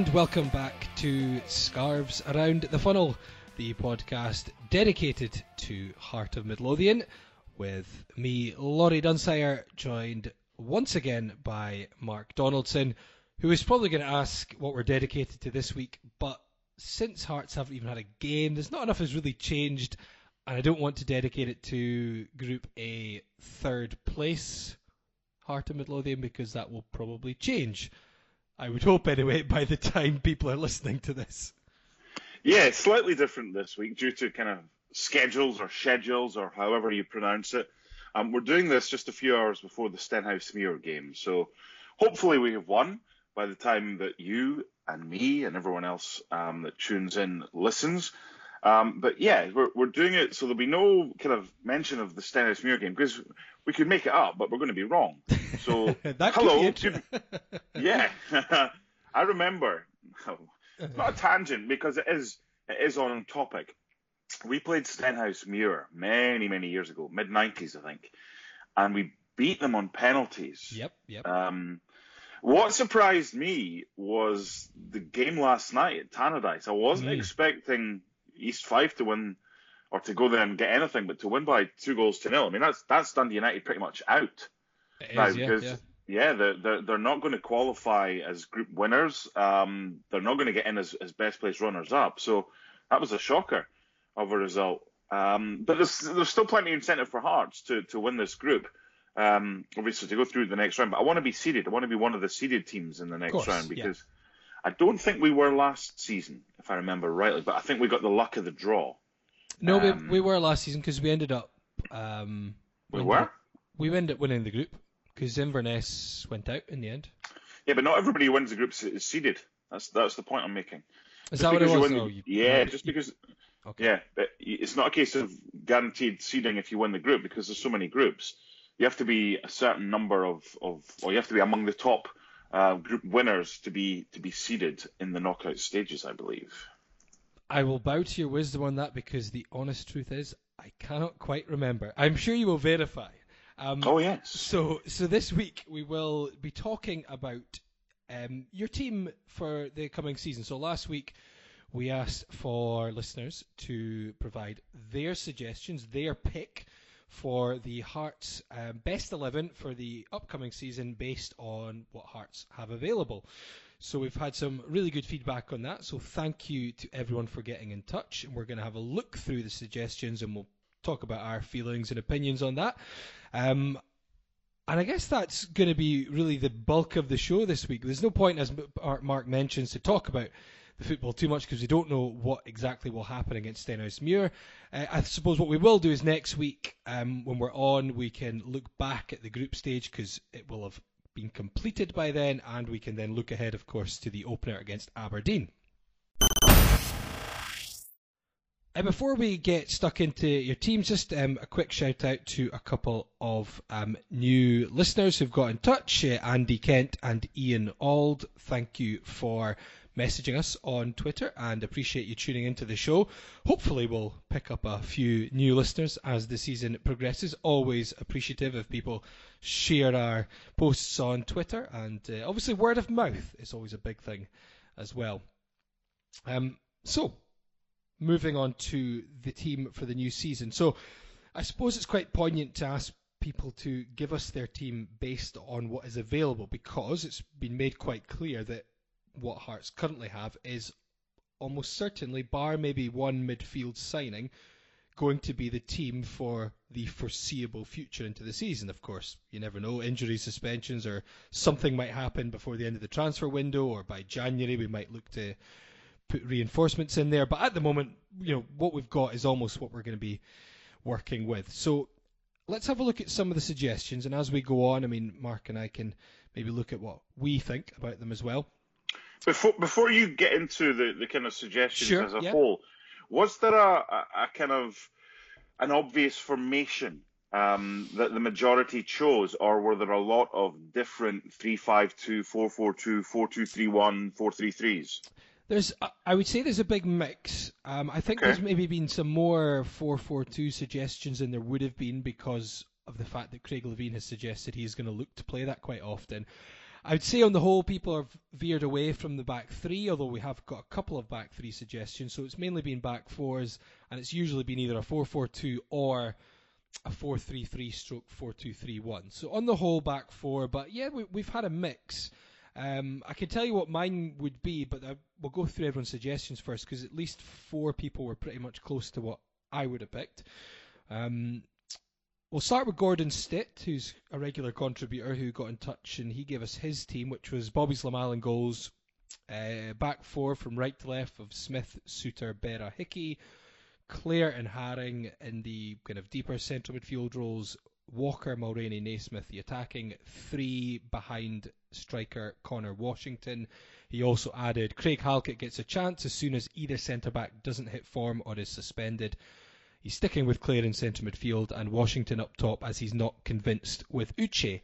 And welcome back to Scarves Around the Funnel, the podcast dedicated to Heart of Midlothian, with me, Laurie Dunsire, joined once again by Mark Donaldson, who is probably going to ask what we're dedicated to this week, but since Hearts haven't even had a game, there's not enough has really changed, and I don't want to dedicate it to Group A third place Heart of Midlothian because that will probably change. I would hope anyway by the time people are listening to this. Yeah, slightly different this week due to kind of schedules or schedules or however you pronounce it. Um, we're doing this just a few hours before the Stenhouse Stenhousemuir game, so hopefully we have won by the time that you and me and everyone else um, that tunes in listens. Um, but yeah, we're, we're doing it so there'll be no kind of mention of the Stenhousemuir game because we could make it up, but we're going to be wrong. So hello, good, yeah, I remember. Not a tangent because it is it is on topic. We played Stenhousemuir many many years ago, mid '90s I think, and we beat them on penalties. Yep, yep. Um, what surprised me was the game last night at Tannadice. I wasn't Mm. expecting East Fife to win or to go there and get anything, but to win by two goals to nil. I mean, that's that's Dundee United pretty much out It now is, yeah, because yeah. yeah, they're, they're they're not going to qualify as group winners. Um, they're not going to get in as, as best place runners up. So that was a shocker of a result. Um, but there's there's still plenty of incentive for Hearts to to win this group. Um, obviously to go through the next round. But I want to be seeded. I want to be one of the seeded teams in the next round yeah. I don't think we were last season, if I remember rightly. But I think we got the luck of the draw. No, um, we, we were last season because we ended up. Um, We winning- were. We ended up winning the group because Inverness went out in the end. Yeah, but not everybody who wins the group is- seeded. That's that's the point I'm making. Is Just that what it because you was? win Oh, you- yeah, just because. Okay. Yeah, but it's not a case of guaranteed seeding if you win the group because there's so many groups. You have to be a certain number of, of or you have to be among the top uh, group winners to be to be seeded in the knockout stages, I believe. I will bow to your wisdom on that because the honest truth is I cannot quite remember. I'm sure you will verify. Um, Oh yes. So, so this week we will be talking about um, your team for the coming season. So last week we asked for listeners to provide their suggestions, their pick for the Hearts um, best 11 for the upcoming season based on what Hearts have available. So we've had some really good feedback on that. So thank you to everyone for getting in touch. And we're going to have a look through the suggestions and we'll talk about our feelings and opinions on that. Um, and I guess that's going to be really the bulk of the show this week. There's no point, as Mark mentions, to talk about the football too much because we don't know what exactly will happen against Stenhousemuir. Uh, I suppose what we will do is next week, um, when we're on, we can look back at the group stage because it will have been completed by then, and we can then look ahead, of course, to the opener against Aberdeen. Uh, before we get stuck into your teams, just um, a quick shout out to a couple of um, new listeners who've got in touch uh, Andy Kent and Ian Ald. Thank you for messaging us on Twitter and appreciate you tuning into the show. Hopefully, we'll pick up a few new listeners as the season progresses. Always appreciative if people share our posts on Twitter, and uh, obviously, word of mouth is always a big thing as well. Um, so, moving on to the team for the new season. So, I suppose it's quite poignant to ask people to give us their team based on what is available because it's been made quite clear that what Hearts currently have is almost certainly, bar maybe one midfield signing, going to be the team for the foreseeable future into the season. Of course, you never know. Injuries, suspensions, or something might happen before the end of the transfer window, or by January we might look to put reinforcements in there. But at the moment, you know, what we've got is almost what we're going to be working with. So let's have a look at some of the suggestions, and as we go on, I mean, Mark and I can maybe look at what we think about them as well. Before before you get into the, the kind of suggestions Sure, as a whole, was there a, a, a kind of an obvious formation um, that the majority chose, or were there a lot of different 3-5-2, 4-4-2, 4-2-3-1, 4-3-3s? There's, I- I would say there's a big mix. Um, I think Okay. there's maybe been some more 4-4-2 suggestions than there would have been because of the fact that Craig Levein has suggested he's going to look to play that quite often. I would say on the whole, people have veered away from the back three, although we have got a couple of back three suggestions. So it's mainly been back fours, and it's usually been either a 4-4-2 or a 4-3-3 stroke 4-2-3-1. So on the whole, back four, but yeah, we, have had a mix. Um, I can tell you what mine would be, but I, we'll go through everyone's suggestions first because at least four people were pretty much close to what I would have picked. Um, We'll start with Gordon Stitt, who's a regular contributor who got in touch and he gave us his team, which was Bobby Zlamal in goals, uh, back four from right to left of Smith, Souttar, Berra, Hickey, Clare and Haring in the kind of deeper central midfield roles, Walker, Mulraney, Naismith, the attacking three behind striker Connor Washington. He also added Craig Halkett gets a chance as soon as either centre back doesn't hit form or is suspended. He's sticking with Clare in centre midfield and Washington up top as he's not convinced with Uche.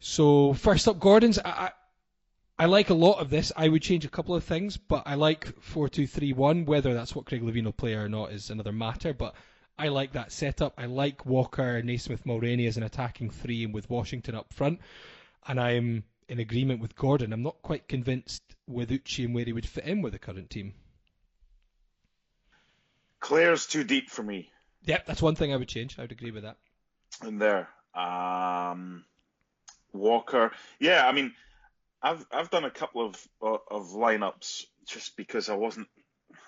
So first up, Gordon's. I, I, like a lot of this. I would change a couple of things, but I like four two three one. Whether that's what Craig Levein will play or not is another matter. But I like that setup. I like Walker, Naismith, Mulraney as an attacking three, and with Washington up front. And I'm in agreement with Gordon. I'm not quite convinced with Uche and where he would fit in with the current team. Clare's too deep for me. Yep, that's one thing I would change. I would agree with that. In there, um, Walker. Yeah, I mean, I've I've done a couple of of lineups just because I wasn't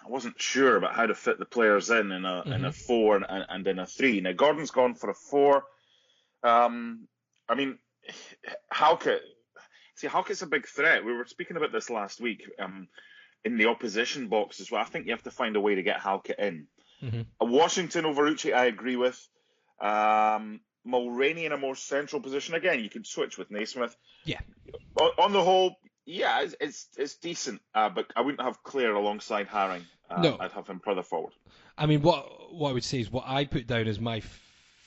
I wasn't sure about how to fit the players in in a mm-hmm. in a mm-hmm. four and, and in a three. Now Gordon's gone for a four. Um, I mean, Halkett. See, Halkett's a big threat. We were speaking about this last week. Um, in the opposition box as well. I think you have to find a way to get Halkett in. Mm-hmm. Washington over Uche, I agree with. Um, Mulraney in a more central position. Again, you could switch with Naismith. Yeah. On, on the whole, yeah, it's it's, it's decent, uh, but I wouldn't have Clare alongside Haring. Uh, no. I'd have him further forward. I mean, what what I would say is what I put down as my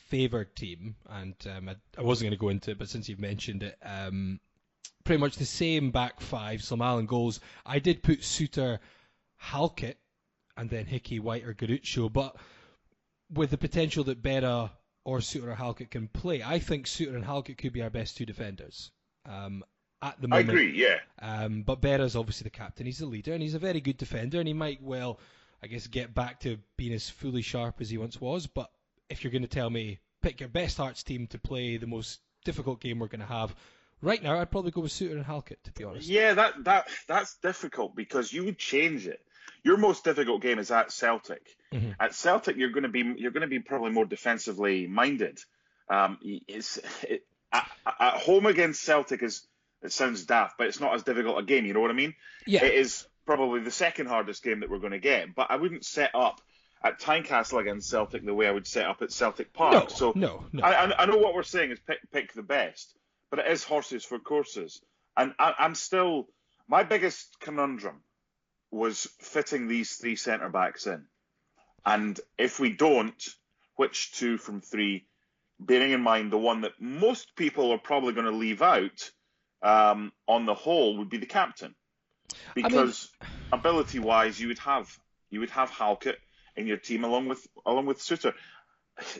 favoured team, and um, I, I, wasn't going to go into it, but since you've mentioned it, um, pretty much the same back five, Zlamal goals. I did put Souttar, Halkett, and then Hickey, White, or Garuccio, but with the potential that Berra or Souttar or Halkett can play, I think Souttar and Halkett could be our best two defenders. Um, at the moment. I agree, yeah. Um, but Berra's obviously the captain. He's the leader, and he's a very good defender, and he might well, I guess, get back to being as fully sharp as he once was. But if you're going to tell me pick your best Hearts team to play the most difficult game we're going to have, Right now, I'd probably go with Souttar and Halkett, to be honest. Yeah, that that that's difficult because you would change it. Your most difficult game is at Celtic. Mm-hmm. At Celtic, you're going to be you're going to be probably more defensively minded. Um, it's it, at, at, home against Celtic is it sounds daft, but it's not as difficult a game. You know what I mean? Yeah. It is probably the second hardest game that we're going to get. But I wouldn't set up at Tynecastle against Celtic the way I would set up at Celtic Park. No, so no, no. I, I know what we're saying is pick pick the best but it is horses for courses. And I, I'm still my biggest conundrum was fitting these three centre backs in. And if we don't, which two from three, bearing in mind the one that most people are probably going to leave out um, on the whole would be the captain. Because I mean, ability wise you would have you would have Halkett in your team along with along with Souttar.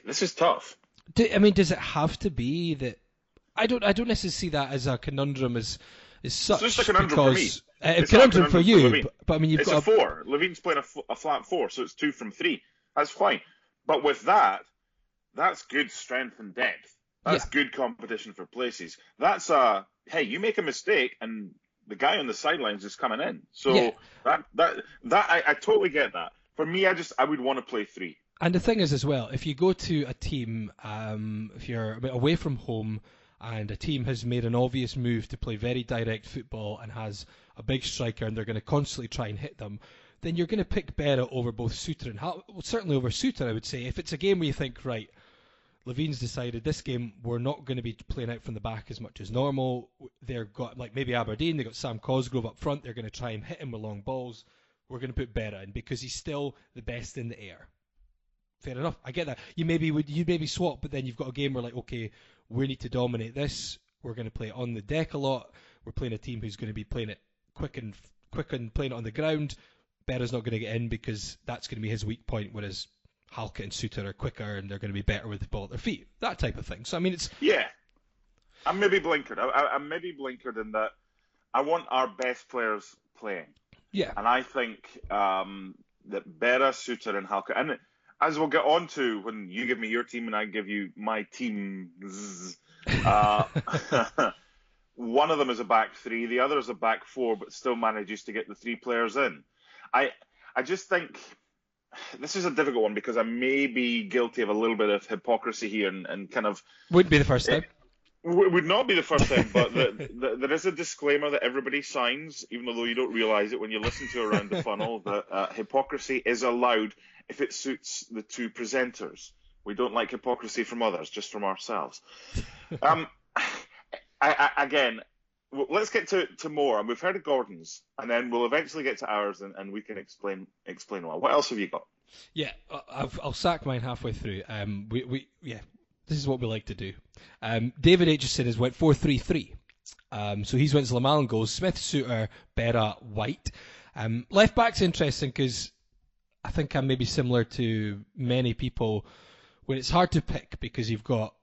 This is tough. Do, I mean, does it have to be that I don't I don't necessarily see that as a conundrum as as such. It's just a conundrum because, for me. Uh, it's conundrum, a conundrum for you, but, but, I mean you've it's got a four. Levein's playing a, a flat four, so it's two from three. That's fine. But with that, that's good strength and depth. That's yeah. good competition for places. That's a hey, you make a mistake and the guy on the sidelines is coming in. So yeah. that that that I, I totally get that. For me, I just I would want to play three. And the thing is as well, if you go to a team, um, if you're away from home and a team has made an obvious move to play very direct football and has a big striker and they're going to constantly try and hit them, then you're going to pick Berra over both Souttar and Hal- well, certainly over Souttar, I would say. If it's a game where you think, right, Levein's decided this game we're not going to be playing out from the back as much as normal. They've got like maybe Aberdeen, they've got Sam Cosgrove up front. They're going to try and hit him with long balls. We're going to put Berra in because he's still the best in the air. Fair enough, I get that. You maybe would you maybe swap, but then you've got a game where like okay, we need to dominate this. We're going to play on the deck a lot. We're playing a team who's going to be playing it quick and quick and playing it on the ground. Berra's not going to get in because that's going to be his weak point, whereas Halkett and Souttar are quicker and they're going to be better with the ball at their feet. That type of thing. So I mean, it's yeah. I'm maybe blinkered. I, am maybe blinkered in that I want our best players playing. Yeah. And I think um, that Berra, Souttar, and Halka, and as we'll get on to when you give me your team and I give you my team, uh, one of them is a back three, the other is a back four, but still manages to get the three players in. I I just think this is a difficult one because I may be guilty of a little bit of hypocrisy here and, and kind of wouldn't be the first time. It would not be the first time, but the, the, there is a disclaimer that everybody signs, even though you don't realise it when you listen to Around the Funnel, that uh, hypocrisy is allowed if it suits the two presenters. We don't like hypocrisy from others, just from ourselves. Um, I, I, again, let's get to, to more. And we've heard of Gordon's, and then we'll eventually get to ours, and, and we can explain explain why. What else have you got? Yeah, I've, I'll sack mine halfway through. Um, we, we yeah, this is what we like to do. Um, David Aitchison has went four three three. Um, so he's went Zalamalan goals. Smith, Souttar, Berra, White. Um, left back's interesting because I think I'm maybe similar to many people when it's hard to pick because you've got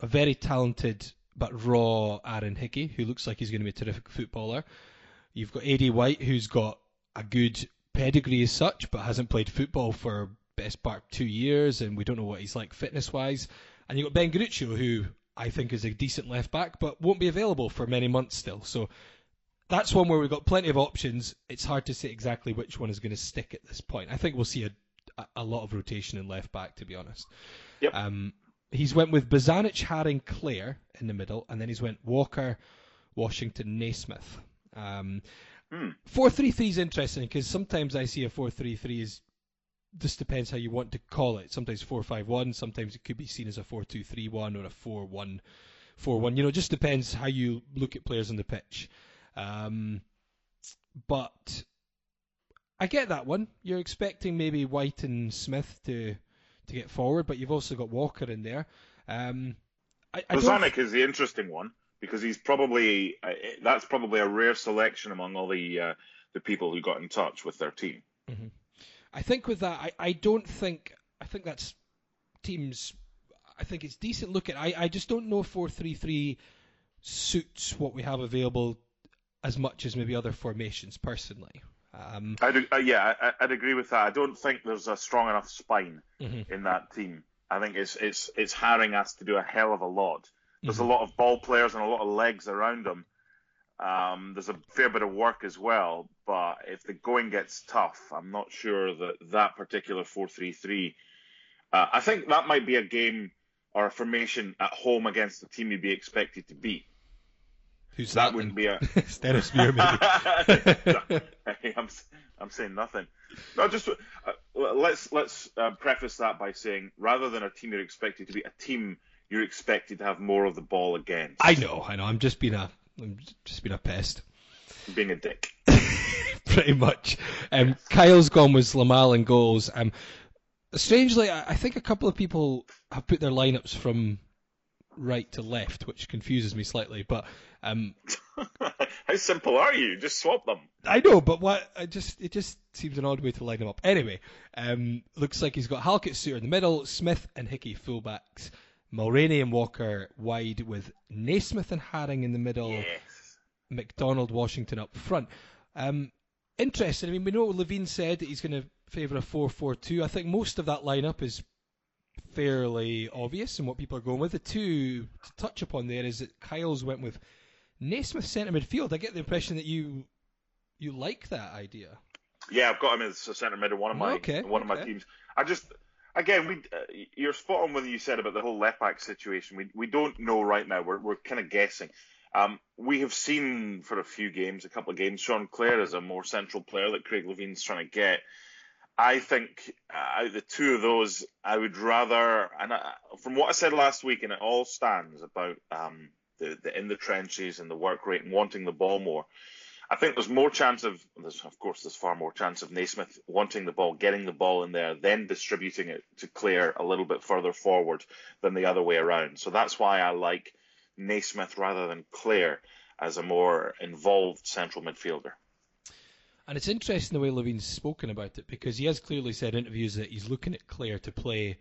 a very talented but raw Aaron Hickey, who looks like he's going to be a terrific footballer. You've got Aidy White, who's got a good pedigree as such, but hasn't played football for best part two years, and we don't know what he's like fitness wise. And you've got Ben Garuccio, who I think is a decent left back, but won't be available for many months still. So that's one where we've got plenty of options. It's hard to say exactly which one is going to stick at this point. I think we'll see a, a lot of rotation in left back, to be honest. Yep. Um, he's went with Bozanic, Haring, Clare in the middle, and then he's went Walker, Washington, Naismith. Um, hmm. Four three three is interesting because sometimes I see a four three three is just depends how you want to call it. Sometimes four five one, sometimes it could be seen as a four two three one or a four one four one. You know, it just depends how you look at players on the pitch. Um, but I get that one. You're expecting maybe White and Smith to to get forward, but you've also got Walker in there. Um, I, I Bozanic is the interesting one because he's probably uh, that's probably a rare selection among all the uh, the people who got in touch with their team. Mm-hmm. I think with that, I, I don't think I think that's teams. I think it's decent looking. I, I just don't know if four three three suits what we have available as much as maybe other formations personally. Um, I'd, uh, yeah, I, would agree with that. I don't think there's a strong enough spine mm-hmm. in that team. I think it's it's it's Haring has to do a hell of a lot. There's mm-hmm. a lot of ball players and a lot of legs around them. Um, there's a fair bit of work as well, but if the going gets tough, I'm not sure that that particular 4-3-3. Uh, I think that might be a game or a formation at home against the team you'd be expected to beat. Who's that? That wouldn't be a Stenhousemuir, maybe. I'm I'm saying nothing. No, just uh, let's let's uh, preface that by saying rather than a team you're expected to be, a team you're expected to have more of the ball against. I know, I know. I'm just being a I'm just being a pest. Being a dick. Pretty much. Um, Kyle's gone with Lamal and goals. Um, strangely, I, I think a couple of people have put their lineups from right to left, which confuses me slightly. But um, how simple are you? Just swap them. I know, but what? I just it just seems an odd way to line them up. Anyway, um, looks like he's got Halkett Souttar in the middle, Smith and Hickey fullbacks, Mulraney and Walker wide with Naismith and Haring in the middle, yes. McDonald Washington up front. Um, interesting. I mean, we know Levein said that he's going to favour a 4-4-2. I think most of that lineup is fairly obvious in what people are going with. The two to touch upon there is that Kyle's went with Naismith centre midfield. I get the impression that you you like that idea. Yeah, I've got him as a centre mid in one of my okay, one okay. of my teams. I just again, we uh, you're spot on when you said about the whole left back situation. We we don't know right now. We're we're kind of guessing. Um, we have seen for a few games, a couple of games, Sean Clare is a more central player that Craig Levein's trying to get. I think uh, out the two of those, I would rather, and I, from what I said last week, and it all stands about um, the, the in the trenches and the work rate and wanting the ball more. I think there's more chance of, of course, there's far more chance of Naismith wanting the ball, getting the ball in there, then distributing it to Clare a little bit further forward than the other way around. So that's why I like Naismith rather than Clare as a more involved central midfielder. And it's interesting the way Levein's spoken about it because he has clearly said in interviews that he's looking at Clare to play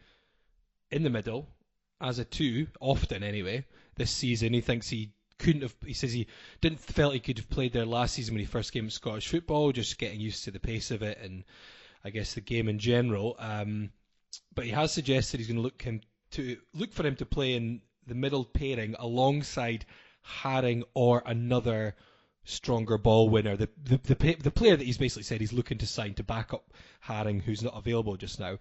in the middle as a two, often anyway, this season. He thinks he couldn't have. He says he didn't felt he could have played there last season when he first came to Scottish football, just getting used to the pace of it and I guess the game in general. Um, but he has suggested he's going to look him to look for him to play in the middle pairing alongside Haring or another stronger ball winner. The, the the the player that he's basically said he's looking to sign to back up Haring, who's not available just now.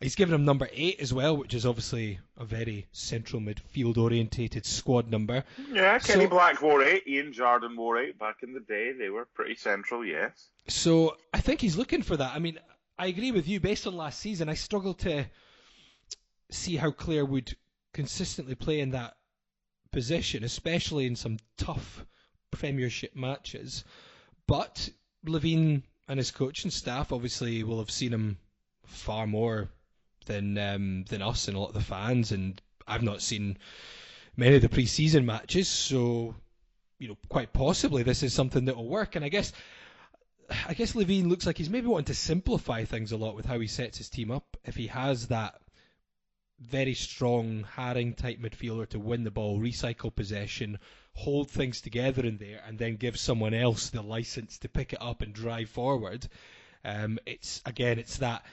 He's given him number eight as well, which is obviously a very central midfield orientated squad number. Yeah, Kenny so, Black wore eight, Ian Jardine wore eight back in the day. They were pretty central, yes. So I think he's looking for that. I mean, I agree with you. Based on last season, I struggle to see how Clare would consistently play in that position, especially in some tough Premiership matches. But Levein and his coaching staff obviously will have seen him far more than um, than us and a lot of the fans. And I've not seen many of the pre-season matches, so you know, quite possibly this is something that will work. And I guess, I guess Levein looks like he's maybe wanting to simplify things a lot with how he sets his team up. If he has that very strong Haring type midfielder to win the ball, recycle possession, hold things together in there, and then give someone else the license to pick it up and drive forward. Um, it's again, it's that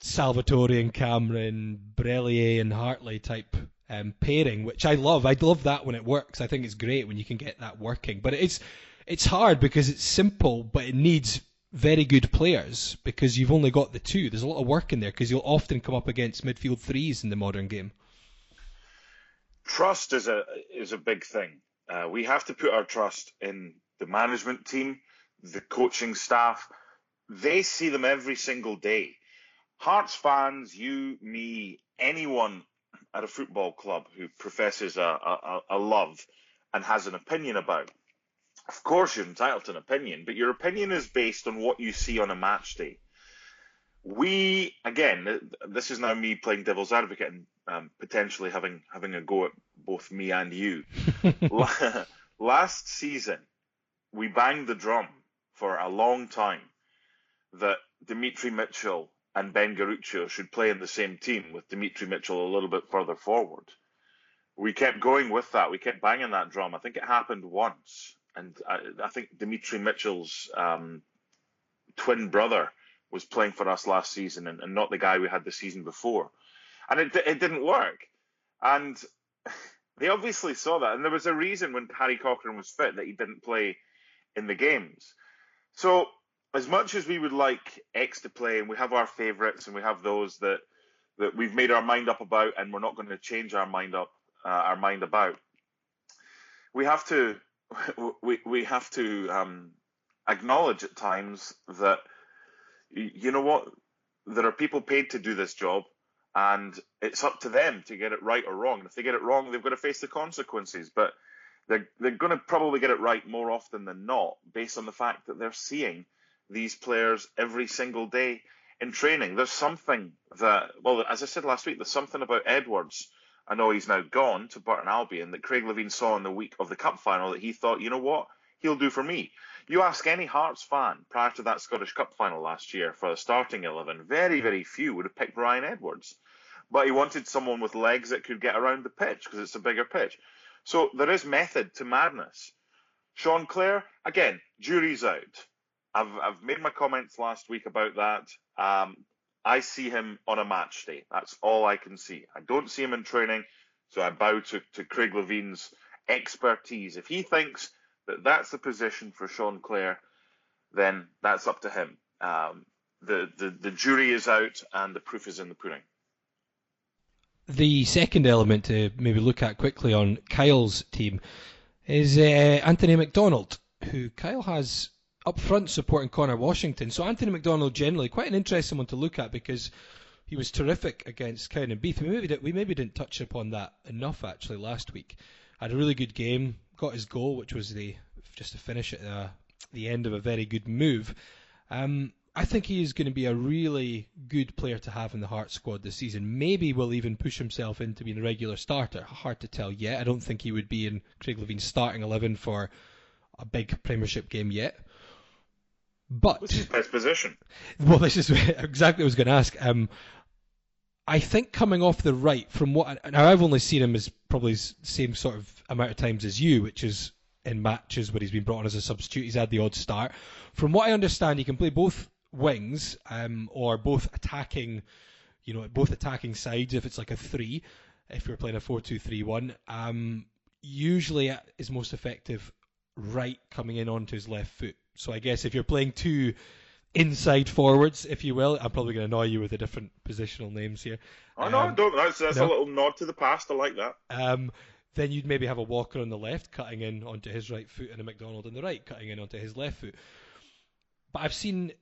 Salvatori and Cameron, Brellier and Hartley type um, pairing, which I love. I love that when it works. I think it's great when you can get that working. But it's it's hard because it's simple, but it needs very good players because you've only got the two. There's a lot of work in there because you'll often come up against midfield threes in the modern game. Trust is a is a big thing. Uh, we have to put our trust in the management team, the coaching staff. They see them every single day. Hearts fans, you, me, anyone at a football club who professes a, a, a love and has an opinion about, of course you're entitled to an opinion, but your opinion is based on what you see on a match day. We again, this is now me playing devil's advocate and um, potentially having having a go at both me and you. Last season, we banged the drum for a long time that Demetri Mitchell and Ben Garuccio should play in the same team with Demetri Mitchell a little bit further forward. We kept going with that. We kept banging that drum. I think it happened once, and I, I think Demetri Mitchell's um, twin brother was playing for us last season, and, and, not the guy we had the season before, and it it didn't work. And they obviously saw that, and there was a reason when Harry Cochrane was fit that he didn't play in the games. So as much as we would like X to play, and we have our favourites, and we have those that that we've made our mind up about, and we're not going to change our mind up uh, our mind about. We have to we we have to um, acknowledge at times that you know what there are people paid to do this job, and it's up to them to get it right or wrong. And if they get it wrong, they've got to face the consequences. But they're they're going to probably get it right more often than not, based on the fact that they're seeing these players every single day in training. There's something that, well, as I said last week, there's something about Edwards. I know he's now gone to Burton Albion that Craig Levein saw in the week of the Cup final that he thought, you know what, he'll do for me. You ask any Hearts fan prior to that Scottish Cup final last year for the starting 11, very, very few would have picked Ryan Edwards. But he wanted someone with legs that could get around the pitch because it's a bigger pitch. So there is method to madness. Sean Clare, again, jury's out. I've I've made my comments last week about that. Um, I see him on a match day. That's all I can see. I don't see him in training, so I bow to, to Craig Levein's expertise. If he thinks that that's the position for Sean Clare, then that's up to him. Um, the, the the jury is out and the proof is in the pudding. The second element to maybe look at quickly on Kyle's team is uh, Anthony McDonald, who Kyle has up front supporting Connor Washington. So Anthony McDonald generally quite an interesting one to look at because he was terrific against Cowdenbeath. We maybe we maybe didn't touch upon that enough actually last week. Had a really good game, got his goal, which was the just to finish at uh, the end of a very good move. Um, I think he is going to be a really good player to have in the Heart squad this season. Maybe will even push himself into being a regular starter. Hard to tell yet. I don't think he would be in Craig Levein's starting eleven for a big Premiership game yet. But what's his best position? Well, this is exactly what I was going to ask. Um, I think coming off the right, from what now I've only seen him as probably the same sort of amount of times as you, which is in matches where he's been brought on as a substitute. He's had the odd start. From what I understand, he can play both wings um, or both attacking, you know, both attacking sides if it's like a three, if you're playing a four-two-three-one. Um, usually is most effective right coming in onto his left foot. So I guess if you're playing two inside forwards, if you will, I'm probably going to annoy you with the different positional names here. Oh um, no, don't. That's, that's no. a little nod to the past. I like that. Um, then you'd maybe have a Walker on the left cutting in onto his right foot and a McDonald on the right cutting in onto his left foot. But I've seen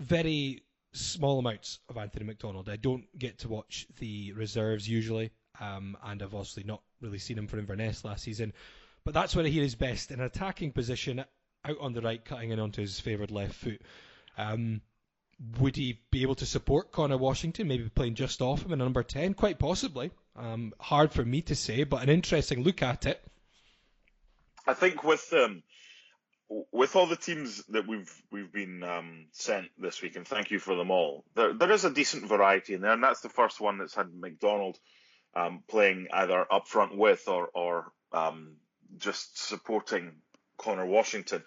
very small amounts of Anthony McDonald. I don't get to watch the reserves usually, um, and I've obviously not really seen him for Inverness last season. But that's where I hear he's best in an attacking position, out on the right, cutting in onto his favoured left foot. Um, would he be able to support Connor Washington, maybe playing just off him in a number 10? Quite possibly. Um, hard for me to say, but an interesting look at it. I think with um, with all the teams that we've we've been um, sent this week, and thank you for them all. There there is a decent variety in there, and that's the first one that's had McDonald um, playing either up front with or or um, just supporting Connor Washington.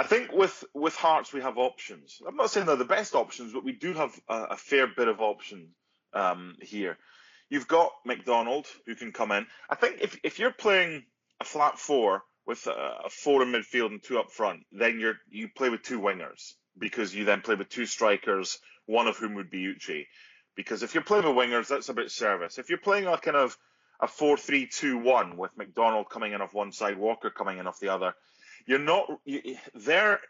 I think with with Hearts we have options. I'm not saying they're the best options, but we do have a, a fair bit of options um, here. You've got McDonald who can come in. I think if if you're playing a flat four with a, a four in midfield and two up front, then you're you play with two wingers because you then play with two strikers, one of whom would be Uche. Because if you're playing with wingers, that's about service. If you're playing a kind of a four-three-two-one with McDonald coming in off one side, Walker coming in off the other, you're not you, there.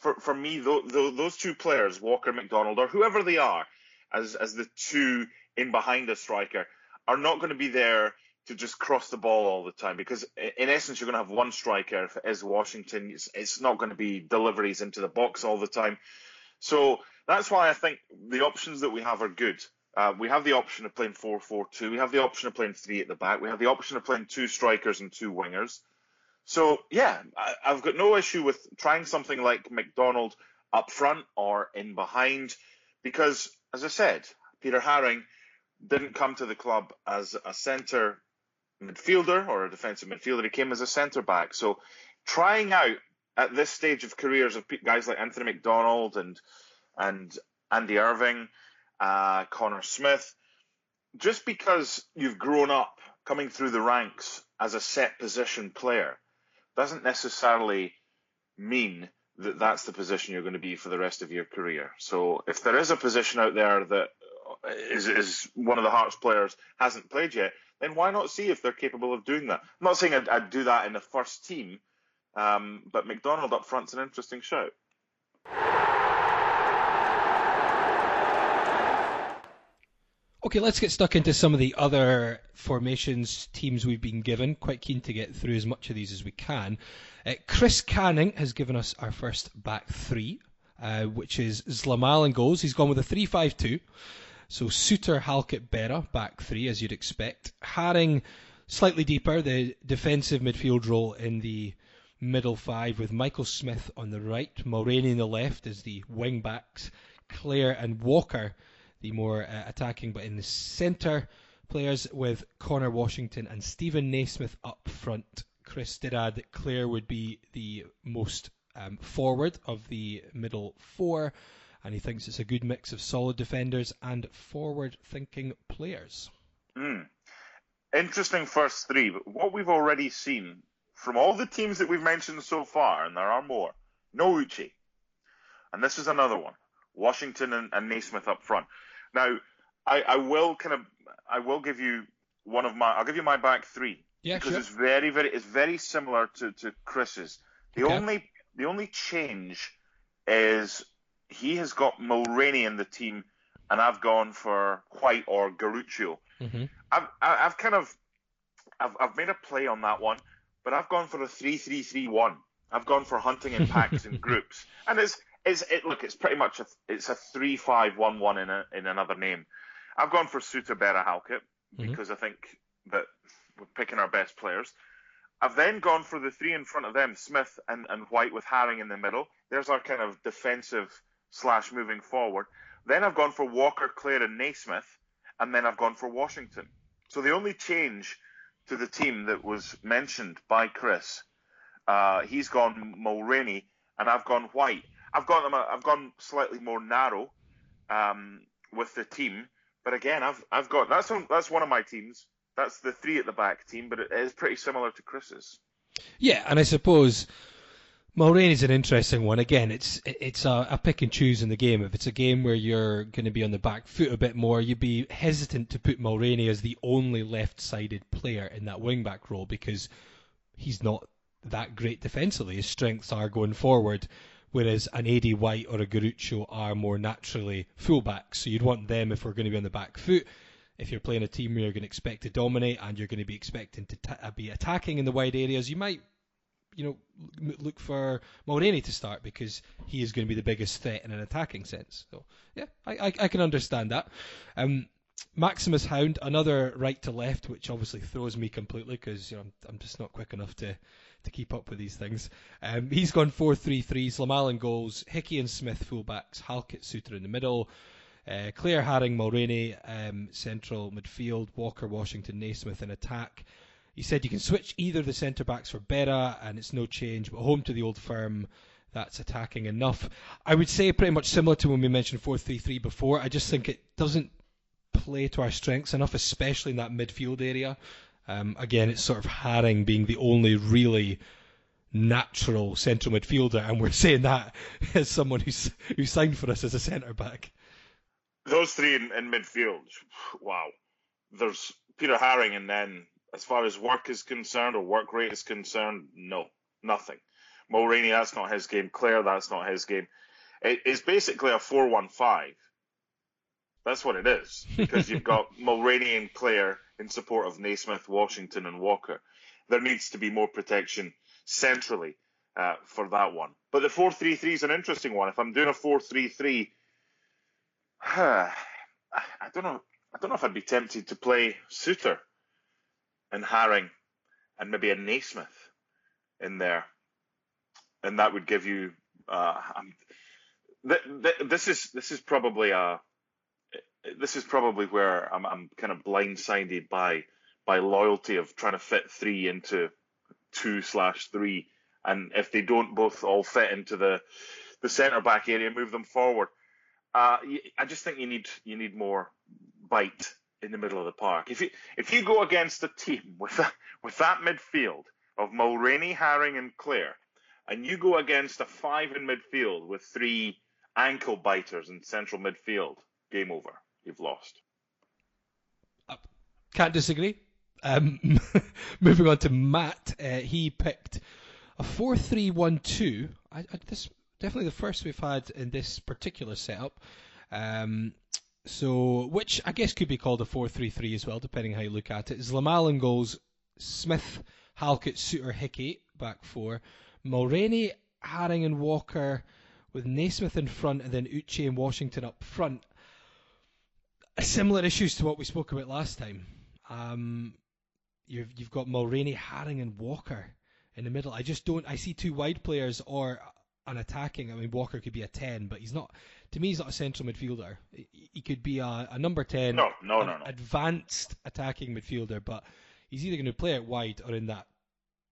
For for me, though. those two players, Walker, McDonald, or whoever they are, as as the two in behind a striker, are not going to be there to just cross the ball all the time because in essence you're going to have one striker if it is Washington it's, it's not going to be deliveries into the box all the time so that's why I think the options that we have are good uh, we have the option of playing 4-4-2 we have the option of playing three at the back we have the option of playing two strikers and two wingers so yeah I, I've got no issue with trying something like McDonald up front or in behind because as I said Peter Haring didn't come to the club as a centre midfielder or a defensive midfielder. He came as a centre back. So trying out at this stage of careers of guys like Anthony McDonald and and Andy Irving, uh, Connor Smith, just because you've grown up coming through the ranks as a set position player doesn't necessarily mean that that's the position you're going to be for the rest of your career. So if there is a position out there that is, is one of the Hearts players hasn't played yet, then why not see if they're capable of doing that? I'm not saying I'd, I'd do that in the first team, um, but McDonald up front's an interesting shout. Okay, let's get stuck into some of the other formations teams we've been given. Quite keen to get through as much of these as we can. Uh, Chris Canning has given us our first back three, uh, which is Zlamal and goals. He's gone with a 3 5 2. So Souttar, Halkett, Berra, back three, as you'd expect. Haring, slightly deeper, the defensive midfield role in the middle five, with Michael Smith on the right, Mulraney on the left as the wing backs, Clare and Walker, the more uh, attacking, but in the centre players with Connor Washington and Stephen Naismith up front. Chris did add that Clare would be the most um, forward of the middle four and he thinks it's a good mix of solid defenders and forward-thinking players. Mm. Interesting first three, but what we've already seen from all the teams that we've mentioned so far, and there are more, no. And this is another one. Washington and, and Naismith up front. Now, I, I, will kind of, I will give you one of my, I'll give you my back three. Yeah, because sure. it's very, very, it's very similar to, to Chris's. The okay. only, the only change is he has got Mulraney in the team, and I've gone for White or Garuccio. Mm-hmm. I've I've kind of I've I've made a play on that one, but I've gone for a three-three-three-one. I've gone for hunting in packs and groups, and it's it's it look it's pretty much a it's a three-five-one-one in a in another name. I've gone for Souttar Berra Halkett mm-hmm. because. I think that we're picking our best players. I've then gone for the three in front of them, Smith and, and White with Haring in the middle. There's our kind of defensive slash moving forward. Then I've gone for Walker, Clare, and Naismith and then I've gone for Washington. So the only change to the team that was mentioned by Chris, uh, he's gone Mulraney, and I've gone White. I've gone them. I've gone slightly more narrow um, with the team, but again, I've I've got that's one, that's one of my teams. That's the three at the back team, but it is pretty similar to Chris's. Yeah, and I suppose Mulraney's an interesting one. Again, it's it's a, a, pick and choose in the game. If it's a game where you're going to be on the back foot a bit more, you'd be hesitant to put Mulraney as the only left-sided player in that wing-back role because he's not that great defensively. His strengths are going forward, whereas an Aidy White or a Garuccio are more naturally fullbacks. So you'd want them if we're going to be on the back foot. If you're playing a team where you're going to expect to dominate and you're going to be expecting to t- uh, be attacking in the wide areas, you might, you know, look for Mulraney to start because he is going to be the biggest threat in an attacking sense. So yeah, I, I, I can understand that. Um, Maximus Hound, another right to left, which obviously throws me completely because you know I'm, I'm just not quick enough to to keep up with these things. Um, he's gone 4-3-3, Zlamal in goals, Hickey and Smith fullbacks, Halkett, Souttar in the middle, uh, Clare, Haring, Mulraney, um, central midfield, Walker, Washington, Naismith in attack. He said you can switch either the centre backs for Berra, and it's no change, but home to the old firm, that's attacking enough. I would say pretty much similar to when we mentioned 4-3-3 before. I just think it doesn't play to our strengths enough, especially in that midfield area. Um, again, it's sort of Haring being the only really natural central midfielder, and we're saying that as someone who's who signed for us as a centre back. Those three in, in, midfield, wow. There's Peter Haring, and then as far as work is concerned or work rate is concerned, no, nothing. Mulraney, that's not his game. Clare, that's not his game. It, it's basically a four-one-five. That's what it is because you've got Mulraney and Clare in support of Naismith, Washington, and Walker. There needs to be more protection centrally uh, for that one. But the 4 3 3 is an interesting one. If I'm doing a 4 3 3, I don't know. I don't know if I'd be tempted to play Souttar and Haring and maybe a Naismith in there, and that would give you. Uh, th- th- this is this is probably a this is probably where I'm, I'm kind of blindsided by by loyalty of trying to fit three into two slash three, and if they don't both all fit into the the centre back area, move them forward. Uh, I just think you need you need more bite in the middle of the park. If you if you go against a team with that with that midfield of Mulraney, Haring, and Clare, and you go against a five in midfield with three ankle biters in central midfield, game over you've lost. can't disagree. Um, moving on to Matt, uh, he picked a four-three-one-two. I, I, this definitely the first we've had in this particular setup. Um, so, which I guess could be called a four-three-three as well, depending how you look at it. Zlamal in goals, Smith, Halkett, Souttar, Hickey back four, Mulraney, Haring, and Walker with Naismith in front, and then Uche and Washington up front similar issues to what we spoke about last time. Um, you've you've got Mulraney, Haring, and Walker in the middle. I just don't. I see two wide players or an attacking. I mean, Walker could be a ten, but he's not. To me, he's not a central midfielder. He could be a, a number ten, no, no, no, no, advanced attacking midfielder, but he's either going to play it wide or in that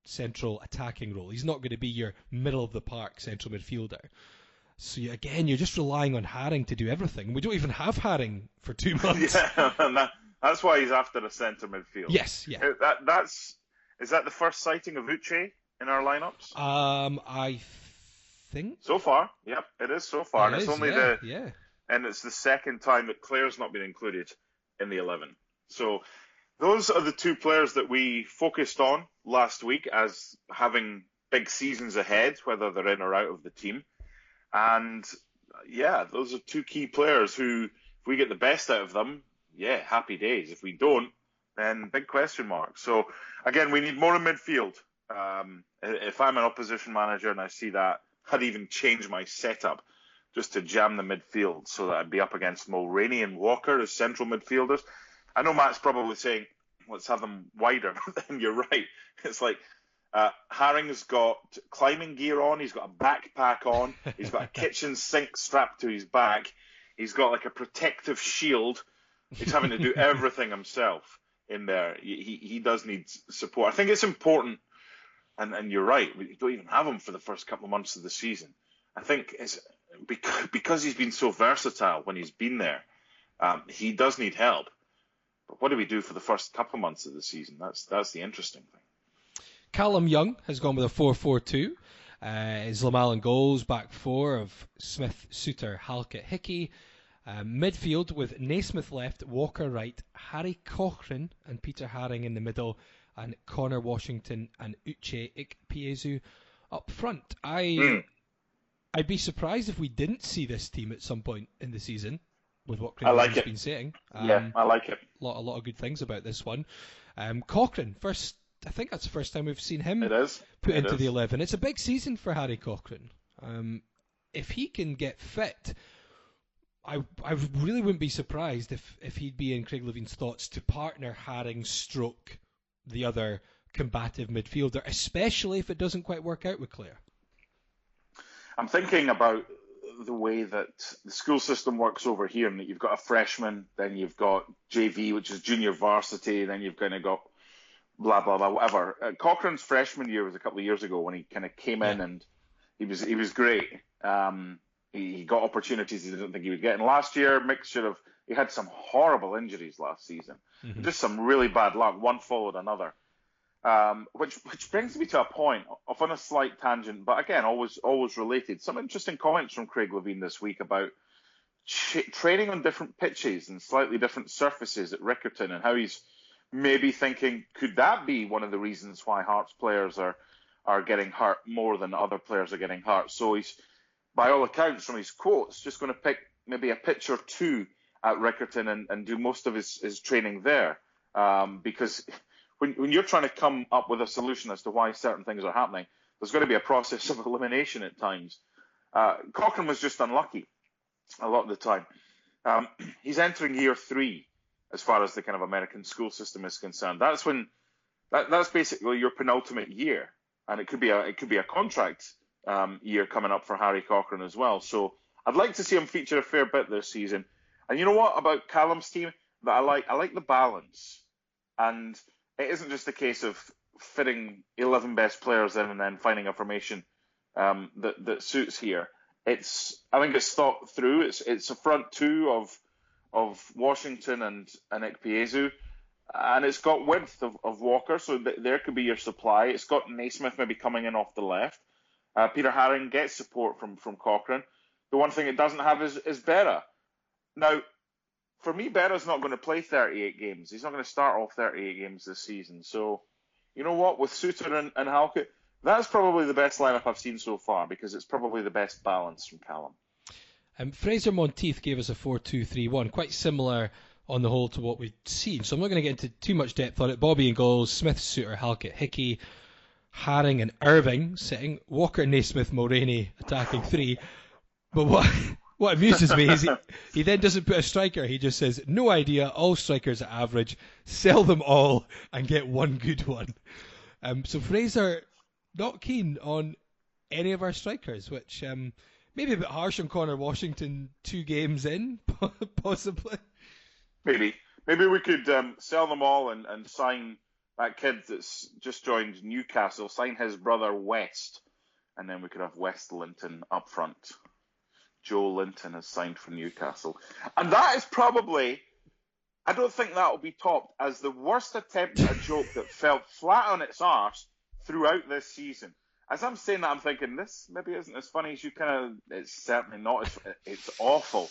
central attacking role. He's not going to be your middle of the park central midfielder. So you, again, you're just relying on Haring to do everything. We don't even have Haring for two months. yeah, that, that's why he's after a centre midfield. Yes, yeah. Uh, that, that's is that the first sighting of Uche in our lineups? Um, I think so far. Yep, it is so far, it and is, it's only yeah, the yeah, and it's the second time that Clare's not been included in the eleven. So those are the two players that we focused on last week as having big seasons ahead, whether they're in or out of the team. And yeah, those are two key players who, if we get the best out of them, yeah, happy days. If we don't, then big question mark. So again, we need more in midfield. Um, if I'm an opposition manager and I see that, I'd even change my setup just to jam the midfield so that I'd be up against Mulraney and Walker as central midfielders. I know Matt's probably saying, let's have them wider, but then you're right. It's like uh, Haring's got climbing gear on. He's got a backpack on. He's got a kitchen sink strapped to his back. He's got like a protective shield He's having to do everything himself in there. He, he, does need support. I think it's important, and, and you're right, we don't even have him for the first couple of months of the season. I think it's because, because he's been so versatile when he's been there, um, he does need help. But what do we do for the first couple of months of the season? That's that's the interesting thing. Callum Young has gone with a 4-4-2. Uh, Zlamal goals, back four of Smith, Souttar, Halkett, Hickey. Um, midfield with Naismith left, Walker right, Harry Cochrane and Peter Haring in the middle, and Connor Washington and Uche Ikpeazu up front. I mm. I'd be surprised if we didn't see this team at some point in the season with what Craig like has been saying. Um, yeah, I like it. A lot, a lot of good things about this one. Um, Cochrane, first, I think that's the first time we've seen him it is. put it into is. the 11. It's a big season for Harry Cochrane. Um, if he can get fit, I I really wouldn't be surprised if, if he'd be in Craig Levein's thoughts to partner Haring stroke the other combative midfielder, especially if it doesn't quite work out with Clare. I'm thinking about the way that the school system works over here, and that you've got a freshman, then you've got JV, which is junior varsity, then you've kind of got blah blah blah whatever. Uh, Cochrane's freshman year was a couple of years ago when he kind of came in and he was he was great. Um, he, got opportunities he didn't think he would get. And last year, mixture of he had some horrible injuries last season, mm-hmm. just some really bad luck. One followed another, um, which which brings me to a point of on a slight tangent, but again, always always related. Some interesting comments from Craig Levein this week about ch- training on different pitches and slightly different surfaces at Riccarton, and how he's maybe thinking could that be one of the reasons why Hearts players are are getting hurt more than other players are getting hurt. So he's by all accounts from his quotes, just going to pick maybe a pitch or two at Riccarton and, and do most of his, his training there. Um, because when, when you're trying to come up with a solution as to why certain things are happening, there's going to be a process of elimination at times. Uh, Cochrane was just unlucky a lot of the time. Um, he's entering year three as far as the kind of American school system is concerned. That's when that, that's basically your penultimate year, and it could be a it could be a contract um, year coming up for Harry Cochrane as well. So I'd like to see him feature a fair bit this season. And you know what about Callum's team that I like? I like the balance, and it isn't just a case of fitting 11 best players in and then finding a formation um, that that suits here. It's I think it's thought through. It's it's a front two of of Washington and and Ikpeazu, and it's got width of, of Walker, so th- there could be your supply. It's got Naismith maybe coming in off the left. Uh, Peter Haring gets support from from Cochrane. The one thing it doesn't have is is Berra. Now, for me, Berra's not going to play 38 games. He's not going to start all 38 games this season. So, you know what? With Souttar and, and Halkett, that's probably the best lineup I've seen so far because it's probably the best balance from Callum. Um, Fraser Monteith gave us a 4-2-3-1, quite similar on the whole to what we've seen. So I'm not going to get into too much depth on it. Bobby and goals, Smith, Souttar, Halkett, Hickey, Haring and Irving sitting, Walker, Naismith, Mulraney attacking three. But what what amuses me is he, he then doesn't put a striker. He just says, no idea, all strikers are average, sell them all and get one good one. Um, so Fraser not keen on any of our strikers, which um, maybe a bit harsh on Connor Washington two games in, possibly. Maybe. Maybe we could um, sell them all and, and sign that kid that's just joined Newcastle, sign his brother West, and then we could have West Linton up front. Joelinton has signed for Newcastle. And that is probably, I don't think that will be topped as the worst attempt at a joke that fell flat on its arse throughout this season. As I'm saying that, I'm thinking this maybe isn't as funny as you kind of. It's certainly not. As, it's awful,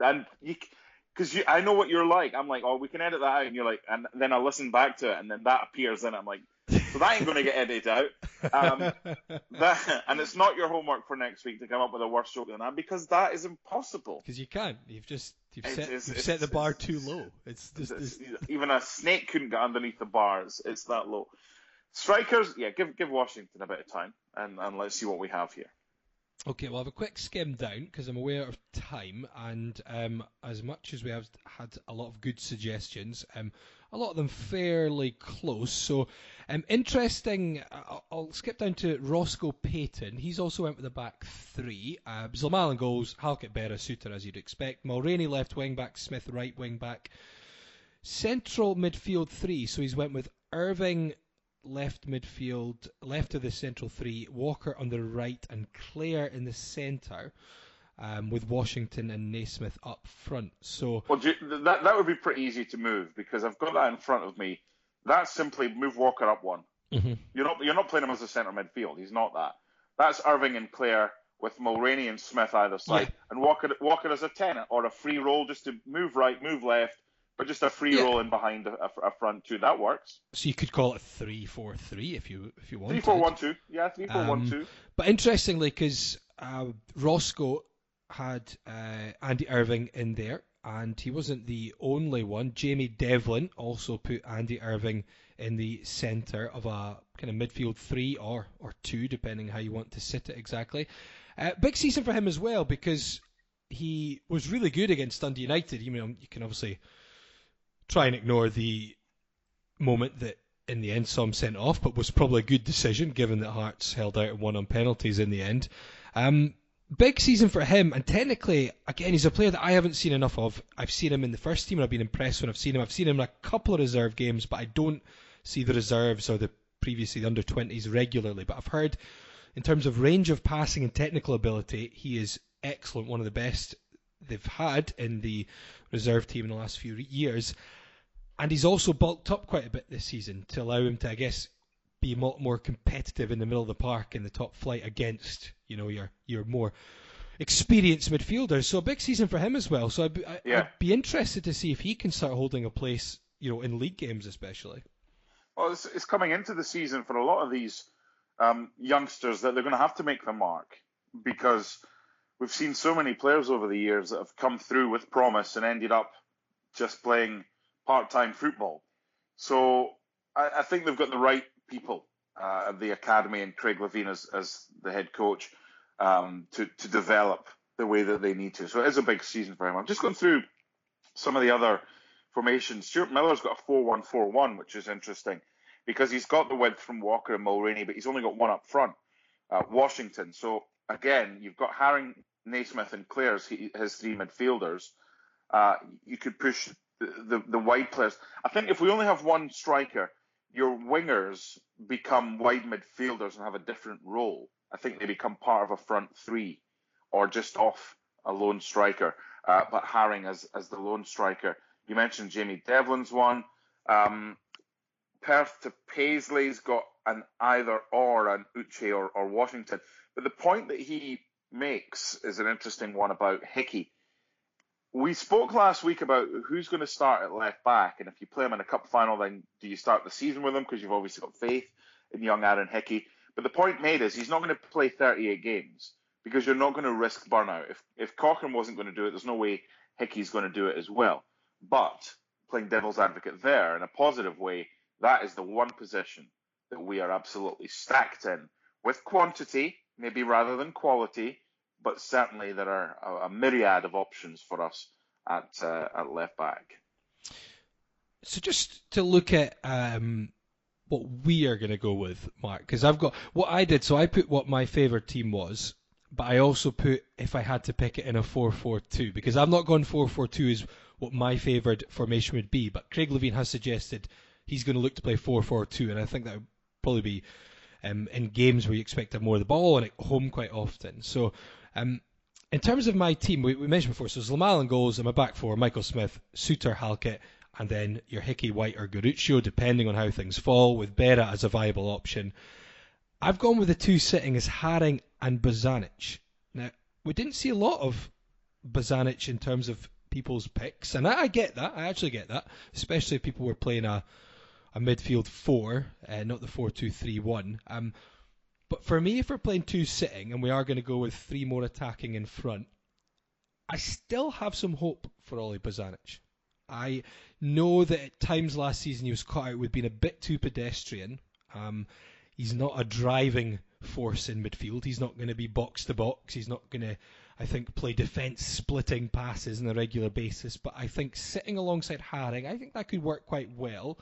and you because I know what you're like. I'm like, oh, we can edit that out, and you're like, and then I listen back to it, and then that appears, and I'm like, so that ain't going to get edited out. Um, that, and it's not your homework for next week to come up with a worse joke than that because that is impossible. Because you can't. You've just you've it's, set it's, you've set the bar too low. It's just even a snake couldn't get underneath the bars. It's that low. Strikers, yeah, give give Washington a bit of time, and, and let's see what we have here. Okay, well, have a quick skim down because I'm aware of time, and um, as much as we have had a lot of good suggestions, um, a lot of them fairly close. So um, interesting. I'll skip down to Roscoe Payton. He's also went with the back three. Uh, Zlamal goals, Halkett, Berra, Souttar as you'd expect. Mulraney left wing back, Smith right wing back. Central midfield three. So he's went with Irving left midfield, left of the central three, Walker on the right, and Clare in the centre. Um, with Washington and Naismith up front. So well, that that would be pretty easy to move because I've got that in front of me. That's simply move Walker up one. Mm-hmm. You're not you're not playing him as a centre midfield. He's not that. That's Irving and Clare with Mulraney and Smith either side, yeah. and Walker Walker as a ten or a free roll just to move right, move left, but just a free yeah. roll in behind a, a, front two. That works. So you could call it three four three if you if you want. Three four one two. Yeah, three four um, one two. But interestingly, because uh, Roscoe had uh, Andy Irving in there, and he wasn't the only one. Jamie Devlin also put Andy Irving in the centre of a kind of midfield three or or two, depending how you want to sit it exactly. Uh, big season for him as well because he was really good against Dundee United. You know, you can obviously try and ignore the moment that in the end some sent off, but was probably a good decision given that Hearts held out and won on penalties in the end. Um, big season for him, and technically, again, he's a player that I haven't seen enough of. I've seen him in the first team, and I've been impressed when I've seen him. I've seen him in a couple of reserve games, but I don't see the reserves or the previously the under 20s regularly. But I've heard, in terms of range of passing and technical ability, he is excellent, one of the best they've had in the reserve team in the last few years. And he's also bulked up quite a bit this season to allow him to, I guess, be a lot more competitive in the middle of the park in the top flight against you know your your more experienced midfielders. So a big season for him as well. So I'd be, I, yeah. I'd be interested to see if he can start holding a place, you know, in league games especially. Well, it's, it's coming into the season for a lot of these um, youngsters that they're going to have to make their mark because we've seen so many players over the years that have come through with promise and ended up just playing part-time football. So I, I think they've got the right people uh, at the academy and Craig Levein as, as the head coach um, to, to develop the way that they need to. So it is a big season for him. I'm just going through some of the other formations. Stuart Miller's got a 4 1 4 1, which is interesting because he's got the width from Walker and Mulraney, but he's only got one up front, uh, Washington. So again, you've got Haring, Naismith, and Clare's his three midfielders. Uh, you could push the, the, wide players. I think if we only have one striker, your wingers become wide midfielders and have a different role. I think they become part of a front three or just off a lone striker. Uh, but Haring as, as the lone striker. You mentioned Jamie Devlin's one. Um, Perth to Paisley's got an either or, an Uche or, or Washington. But the point that he makes is an interesting one about Hickey we spoke last week about who's going to start at left back, and if you play him in a cup final, then do you start the season with him because you've obviously got faith in young Aaron Hickey. But the point made is he's not going to play 38 games because you're not going to risk burnout. If if Cochrane wasn't going to do it, there's no way Hickey's going to do it as well. But playing devil's advocate there in a positive way, that is the one position that we are absolutely stacked in with quantity, maybe rather than quality, but certainly there are a, a myriad of options for us at uh, at left back. So just to look at um, what we are going to go with, Mark, because I've got what I did. So I put what my favourite team was, but I also put if I had to pick it in a 4-4-2 because I've not gone 4-4-2 is what my favourite formation would be. But Craig Levein has suggested he's going to look to play 4-4-2, and I think that would probably be um, in games where you expect to have more of the ball and at home quite often. So um, in terms of my team, we, we mentioned before, so Zlamal and goals, I'm a back four, Michael Smith, Souttar, Halkett, and then your Hickey, White, or Garuccio, depending on how things fall, with Berra as a viable option. I've gone with the two sitting as Haring and Bozanic. Now, we didn't see a lot of Bozanic in terms of people's picks, and I, I, get that. I actually get that, especially if people were playing a a midfield four, uh, not the four two three one. Um, but for me, if we're playing two sitting and we are going to go with three more attacking in front, I still have some hope for Ollie Bozanic. I know that at times last season he was caught out with being a bit too pedestrian. Um, he's not a driving force in midfield. He's not going to be box to box. He's not going to, I think, play defence splitting passes on a regular basis. But I think sitting alongside Haring, I think that could work quite well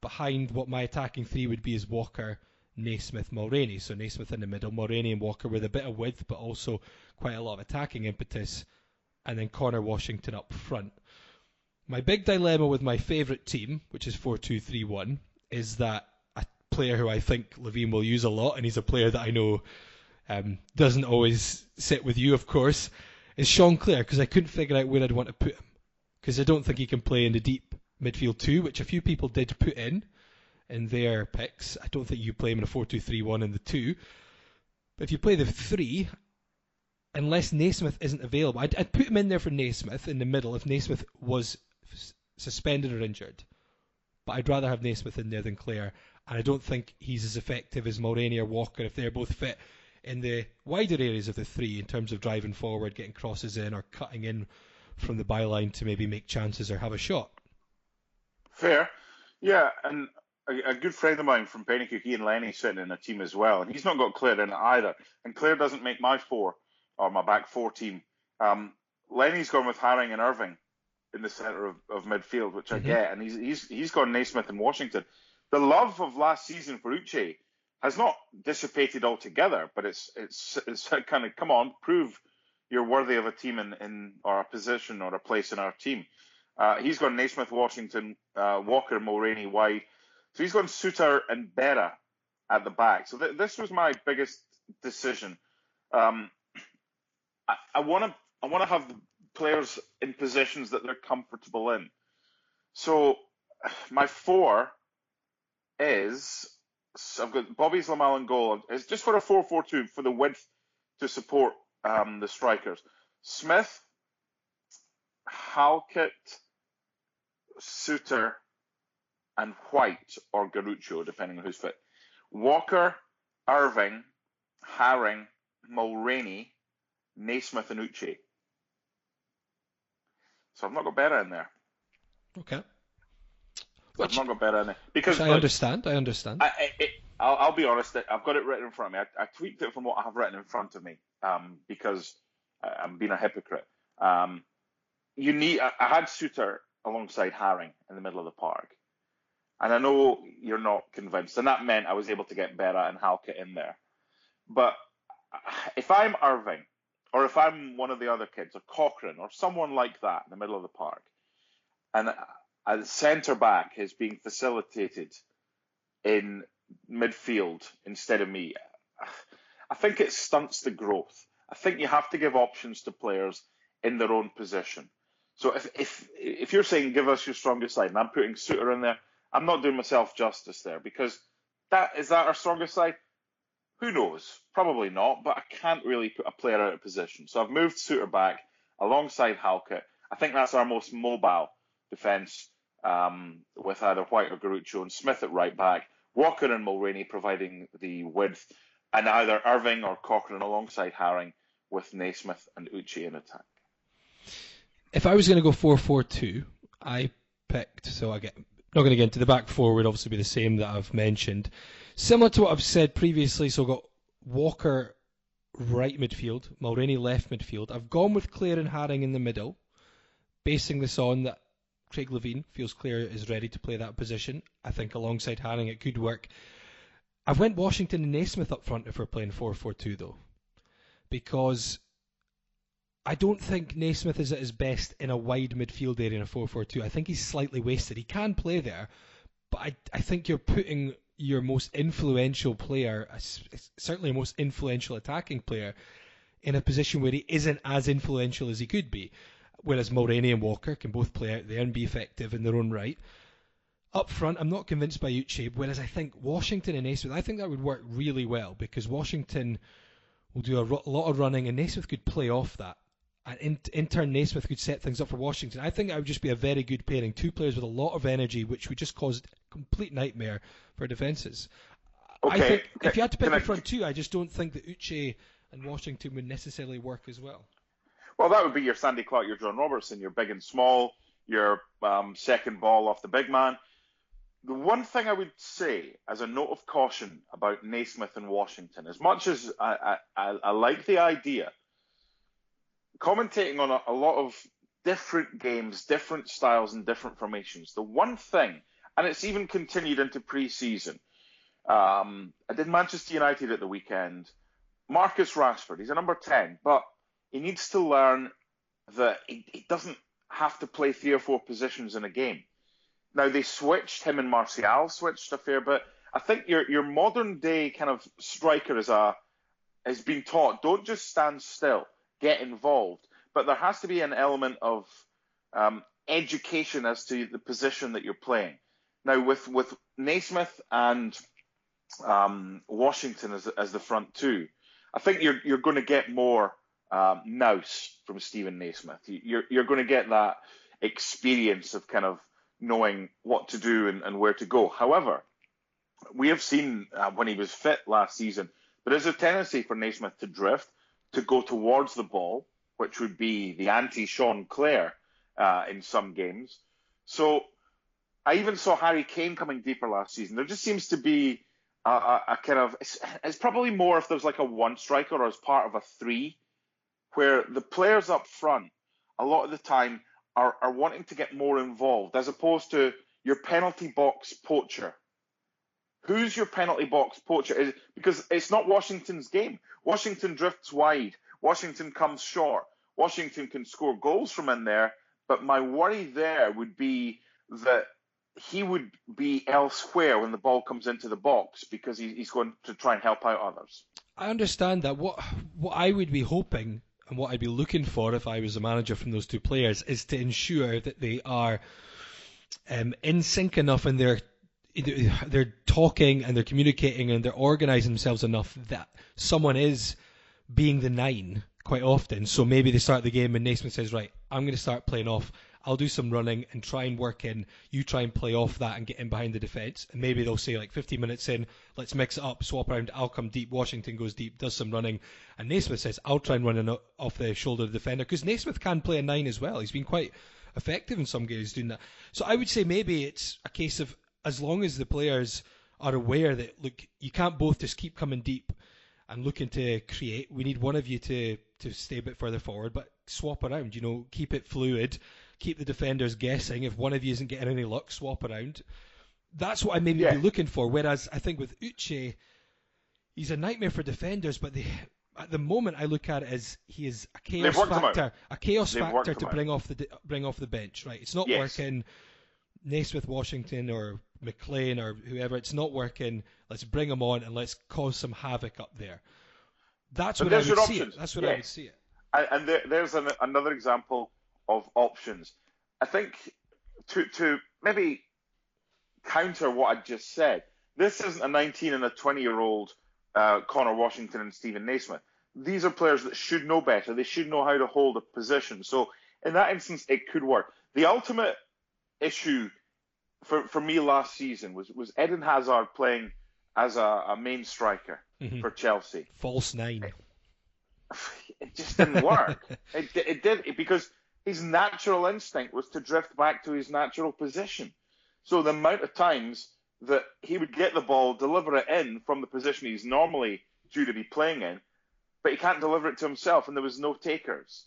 behind what my attacking three would be is Walker, Naismith, Mulraney. So Naismith in the middle, Mulraney and Walker with a bit of width, but also quite a lot of attacking impetus, and then Connor Washington up front. My big dilemma with my favourite team, which is 4 2 3 1, is that a player who I think Levein will use a lot, and he's a player that I know um, doesn't always sit with you, of course, is Sean Clare, because I couldn't figure out where I'd want to put him. Because I don't think he can play in the deep midfield two, which a few people did put in in their picks. I don't think you play him in a 4 2 3 1 in the two. But if you play the three, unless Naismith isn't available, I'd, I'd put him in there for Naismith in the middle if Naismith was suspended or injured. But I'd rather have Naismith in there than Clare, and I don't think he's as effective as Mulraney or Walker if they're both fit in the wider areas of the three in terms of driving forward, getting crosses in, or cutting in from the byline to maybe make chances or have a shot. Fair. Yeah, and a, a good friend of mine from Penicuik, Ian Lenny, sitting in a team as well, and he's not got Clare in it either. And Clare doesn't make my four or my back four team. Um, Lenny's gone with Haring and Irving in the centre of, of midfield, which I mm-hmm. get, and he's he's he's gone Naismith and Washington. The love of last season for Uche has not dissipated altogether, but it's it's it's kind of come on, prove you're worthy of a team in, in or a position or a place in our team. Uh, he's gone Naismith, Washington, uh, Walker, Mulraney wide. So he's gone Souttar and Berra at the back. So th- this was my biggest decision. Um, I want to I want to have players in positions that they're comfortable in. So my four is I've got Bobby's Zlamal in goal. It's just for a 4-4-2 for the width to support um, the strikers. Smith, Halkett, Souttar, and White or Garuccio, depending on who's fit. Walker, Irving, Haring, Mulraney, Naismith, and Uche. So I've not got Berra in there. Okay. Which, I've not got Berra in there because I understand. I understand. I, will I'll be honest. I've got it written in front of me. I, I, tweaked it from what I have written in front of me um, because I, am being a hypocrite. Um, you need. I, I had Souttar alongside Haring in the middle of the park. And I know you're not convinced, and that meant I was able to get Berra and Halkett in there. But if I'm Irving, or if I'm one of the other kids, or Cochrane, or someone like that in the middle of the park, and a centre back is being facilitated in midfield instead of me, I think it stunts the growth. I think you have to give options to players in their own position. So if if if you're saying give us your strongest side, and I'm putting Souttar in there, I'm not doing myself justice there because that is that our strongest side. Who knows? Probably not, but I can't really put a player out of position. So I've moved Souttar back alongside Halkett. I think that's our most mobile defence um, with either White or Garuccio and Smith at right back. Walker and Mulraney providing the width, and either Irving or Cochrane alongside Haring with Naismith and Uche in attack if I was going to go four four two, I picked. So I get not going to get into the back four would obviously be the same that I've mentioned, similar to what I've said previously. So I've got Walker right midfield, Mulraney left midfield. I've gone with Clare and Haring in the middle, basing this on that Craig Levein feels Clare is ready to play that position. I think alongside Haring it could work. I've went Washington and Naismith up front if we're playing 4-4-2 though, because I don't think Naismith is at his best in a wide midfield area in a 4-4-2. I think he's slightly wasted. He can play there, but I, I think you're putting your most influential player, certainly most influential attacking player, in a position where he isn't as influential as he could be. Whereas Mulraney and Walker can both play out there and be effective in their own right. Up front, I'm not convinced by Uche, whereas I think Washington and Naismith, I think that would work really well because Washington will do a, a lot of running and Naismith could play off that and in, in turn Naismith could set things up for Washington. I think that would just be a very good pairing. Two players with a lot of energy, which would just cause a complete nightmare for defences. Okay. I think okay. if you had to pick a front two, I just don't think that Uche and Washington would necessarily work as well. Well, that would be your Sandy Clark, your John Robertson, your big and small, your um, second ball off the big man. the one thing I would say as a note of caution about Naismith and Washington, as much as I, I, I like the idea, commentating on a, a, lot of different games, different styles, and different formations, the one thing, and it's even continued into pre-season. Um, I did Manchester United at the weekend. Marcus Rashford, he's a number 10, but he needs to learn that he, he doesn't have to play three or four positions in a game. Now they switched him and Martial switched a fair bit. I think your your modern day kind of striker is a has been taught don't just stand still, get involved. But there has to be an element of um, education as to the position that you're playing. Now with with Naismith and um, Washington as as the front two, I think you're you're going to get more um, nous from Steven Naismith. You're you're going to get that experience of kind of knowing what to do and, and where to go. However, we have seen uh, when he was fit last season, there is a tendency for Naismith to drift, to go towards the ball, which would be the anti Sean Clare uh, in some games. So I even saw Harry Kane coming deeper last season. There just seems to be a, a, a kind of it's, it's, probably more if there's like a one striker or as part of a three, where the players up front a lot of the time are, are wanting to get more involved as opposed to your penalty box poacher. Who's your penalty box poacher? Because it's not Washington's game. Washington drifts wide. Washington comes short. Washington can score goals from in there. But my worry there would be that he would be elsewhere when the ball comes into the box because he's going to try and help out others. I understand that. What what I would be hoping and what I'd be looking for if I was a manager from those two players is to ensure that they are um, in sync enough in their they're talking and they're communicating and they're organising themselves enough that someone is being the nine quite often. So maybe they start the game and Naismith says, right, I'm going to start playing off. I'll do some running and try and work in. You try and play off that and get in behind the defence. And maybe they'll say like 15 minutes in, let's mix it up, swap around. I'll come deep. Washington goes deep, does some running, and Naismith says, I'll try and run off the shoulder of the defender because Naismith can play a nine as well. He's been quite effective in some games doing that. So I would say maybe it's a case of as long as the players are aware that look, you can't both just keep coming deep and looking to create. We need one of you to to stay a bit further forward, but swap around. You know, keep it fluid keep the defenders guessing. If one of you isn't getting any luck, swap around. That's what I maybe yeah. be looking for. Whereas I think with Uche, he's a nightmare for defenders, but at the moment I look at it as he is a chaos factor, a chaos They've factor to bring off the bring off the bench. Right, it's not yes. working. Naismith Washington or McLean or whoever, it's not working. Let's bring him on and let's cause some havoc up there. That's but what I would see it. That's what yeah. I would see it. And there, there's an, another example of options. I think to to maybe counter what I just said, this isn't a 19 and a 20 year old uh, Connor Washington and Steven Naismith. These are players that should know better. They should know how to hold a position. So in that instance, it could work. The ultimate issue for, for me last season was was Eden Hazard playing as a, a main striker mm-hmm. for Chelsea. False nine. It, it just didn't work. it, it did because his natural instinct was to drift back to his natural position. So the amount of times that he would get the ball, deliver it in from the position he's normally due to be playing in, but he can't deliver it to himself, and there was no takers.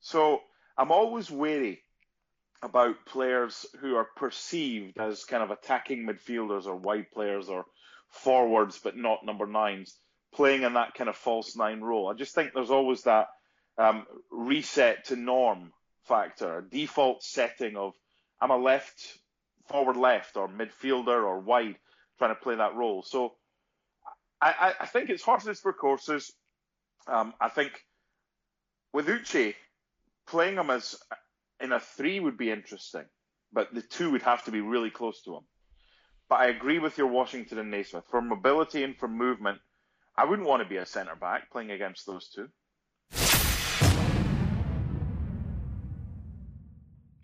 So I'm always wary about players who are perceived as kind of attacking midfielders or wide players or forwards, but not number nines, playing in that kind of false nine role. I just think there's always that um, reset to norm factor, a default setting of I'm a left, forward left, or midfielder or wide, trying to play that role. So I, I think it's horses for courses. Um, I think with Uche, playing him as in a three would be interesting, but the two would have to be really close to him. But I agree with your Washington and Naismith. For mobility and for movement, I wouldn't want to be a centre back playing against those two.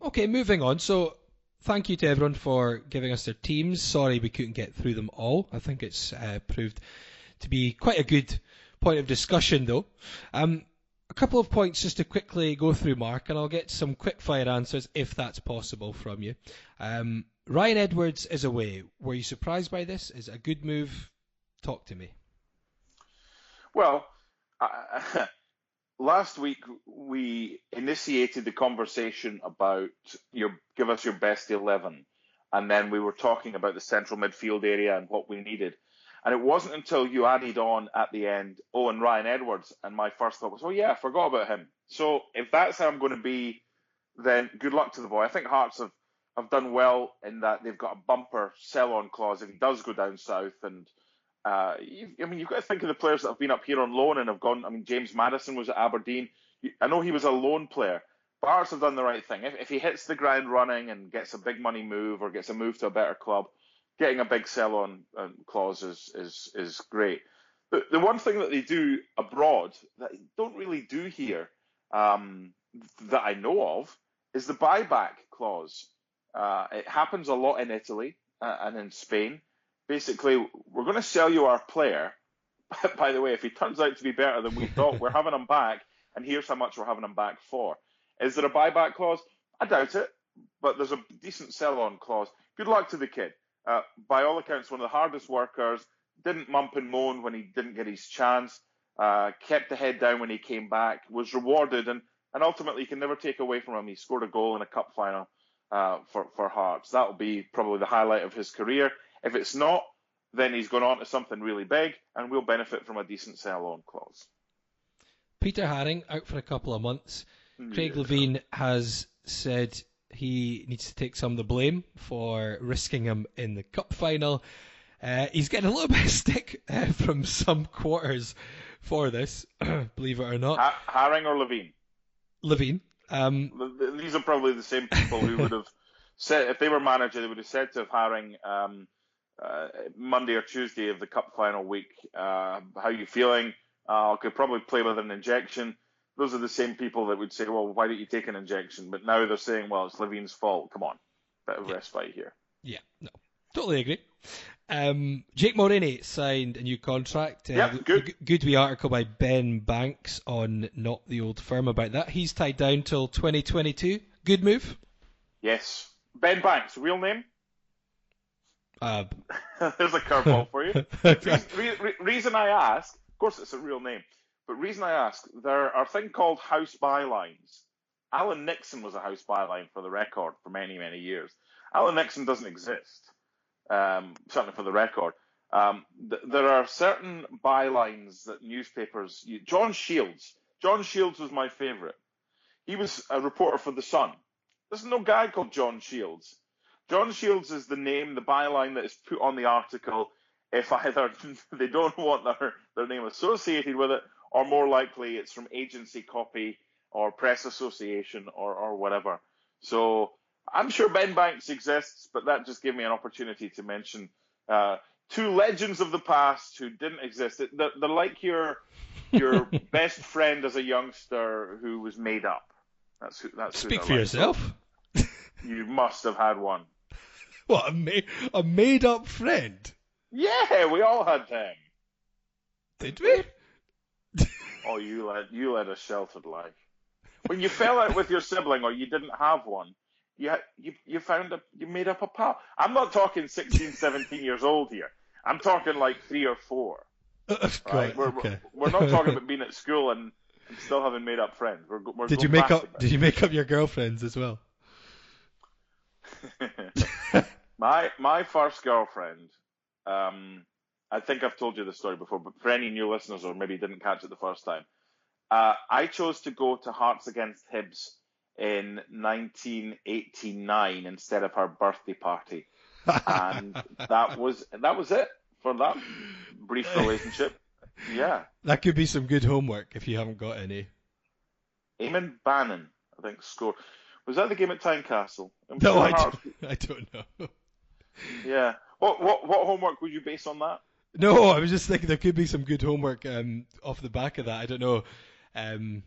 Okay, moving on. So, thank you to everyone for giving us their teams. Sorry we couldn't get through them all. I think it's uh, proved to be quite a good point of discussion, though. Um, a couple of points just to quickly go through, Mark, and I'll get some quick fire answers if that's possible from you. Um, Ryan Edwards is away. Were you surprised by this? Is it a good move? Talk to me. Well, uh, last week we initiated the conversation about your give us your best eleven, and then we were talking about the central midfield area and what we needed. And it wasn't until you added on at the end, oh, and Ryan Edwards, and my first thought was, oh yeah, I forgot about him. So if that's how I'm going to be, then good luck to the boy. I think Hearts have, have done well in that they've got a bumper sell-on clause if he does go down south. And uh, I mean, you've got to think of the players that have been up here on loan and have gone. I mean, James Maddison was at Aberdeen. I know he was a loan player. Hearts have done the right thing. If, if he hits the ground running and gets a big money move or gets a move to a better club, getting a big sell-on um, clause is is is great. The, the one thing that they do abroad that they don't really do here um, that I know of is the buyback clause. Uh, it happens a lot in Italy uh, and in Spain. Basically, we're going to sell you our player. By the way, if he turns out to be better than we thought, we're having him back, and here's how much we're having him back for. Is there a buyback clause? I doubt it, but there's a decent sell-on clause. Good luck to the kid. Uh, by all accounts, one of the hardest workers, didn't mump and moan when he didn't get his chance, uh, kept the head down when he came back, was rewarded, and, and ultimately you can never take away from him. He scored a goal in a cup final uh, for, for Hearts. That will be probably the highlight of his career. If it's not, then he's gone on to something really big, and we'll benefit from a decent sell-on clause. Peter Haring out for a couple of months. Craig Levein has said he needs to take some of the blame for risking him in the cup final. Uh, he's getting a little bit of stick uh, from some quarters for this, believe it or not. Ha- Haring or Levein? Levein. Um, These are probably the same people who would have said, if they were manager, they would have said to Haring um, uh, Monday or Tuesday of the cup final week, uh, how you feeling? Uh, I could probably play with an injection those are the same people that would say, well, why don't you take an injection? But now they're saying, well, it's Levein's fault. Come on, bit of yeah. respite here. Yeah, no, totally agree. Um, Jake Mulraney signed a new contract. Uh, yeah, good. Good wee article by Ben Banks on Not the Old Firm about that. He's tied down till 2022. Good move. Yes. Ben Banks, real name? Uh, There's a curveball for you. reason, re- reason I ask, of course it's a real name. But reason I ask, there are a thing called house bylines. Alan Nixon was a house byline for the record for many, many years. Alan Nixon doesn't exist, um, certainly for the record. Um, th- there are certain bylines that newspapers. Use. John Shields. John Shields was my favourite. He was a reporter for The Sun. There's no guy called John Shields. John Shields is the name, the byline that is put on the article if either they don't want their, their name associated with it or more likely it's from agency copy or press association or, or whatever. So I'm sure Ben Banks exists, but that just gave me an opportunity to mention uh, two legends of the past who didn't exist. They're, they're like your your best friend as a youngster who was made up. That's who. That's Speak who for like. yourself. you must have had one. What a, ma- a made up friend? Yeah, we all had them. Did we? Oh, you led you led a sheltered life. When you fell out with your sibling or you didn't have one, you you you found a you made up a pal. I'm not talking 16, 17 years old here. I'm talking like three or four. right? We're, okay. we're, we're not talking about being at school and, and still having made up friends. We're, we're did you make up? Did you make up your girlfriends as well? my my first girlfriend. Um, I think I've told you this story before, but for any new listeners or maybe didn't catch it the first time, uh, I chose to go to Hearts against Hibs in 1989 instead of her birthday party, and that was that was it for that brief relationship. Yeah, that could be some good homework if you haven't got any. Eamonn Bannon, I think, scored. Was that the game at Tynecastle? No, I don't, I don't know. yeah. What what what homework would you base on that? No, I was just thinking there could be some good homework um, off the back of that. I don't know. Um,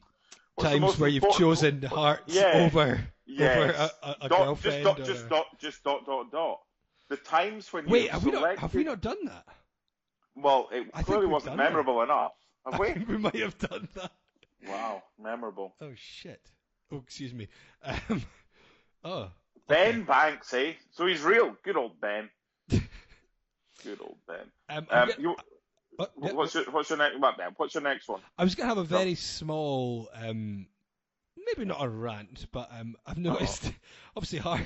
times where you've chosen hearts yeah, over, yes. over a, a, dot, girlfriend. Just dot, just dot, just dot, dot, dot. The times when Wait, have, selected... we not, have we not done that? Well, it I clearly wasn't memorable that. enough. Have I we? Think we might have done that. Wow, memorable. Oh shit. Oh, excuse me. Um, oh, Ben Banks, eh? So he's real. Good old Ben. Good old Ben. Um, Um, you, what- what's your what's your next what, Ben? What's your next one? I was going to have a very small, um, maybe not a rant, but um, I've noticed, obviously, Heart,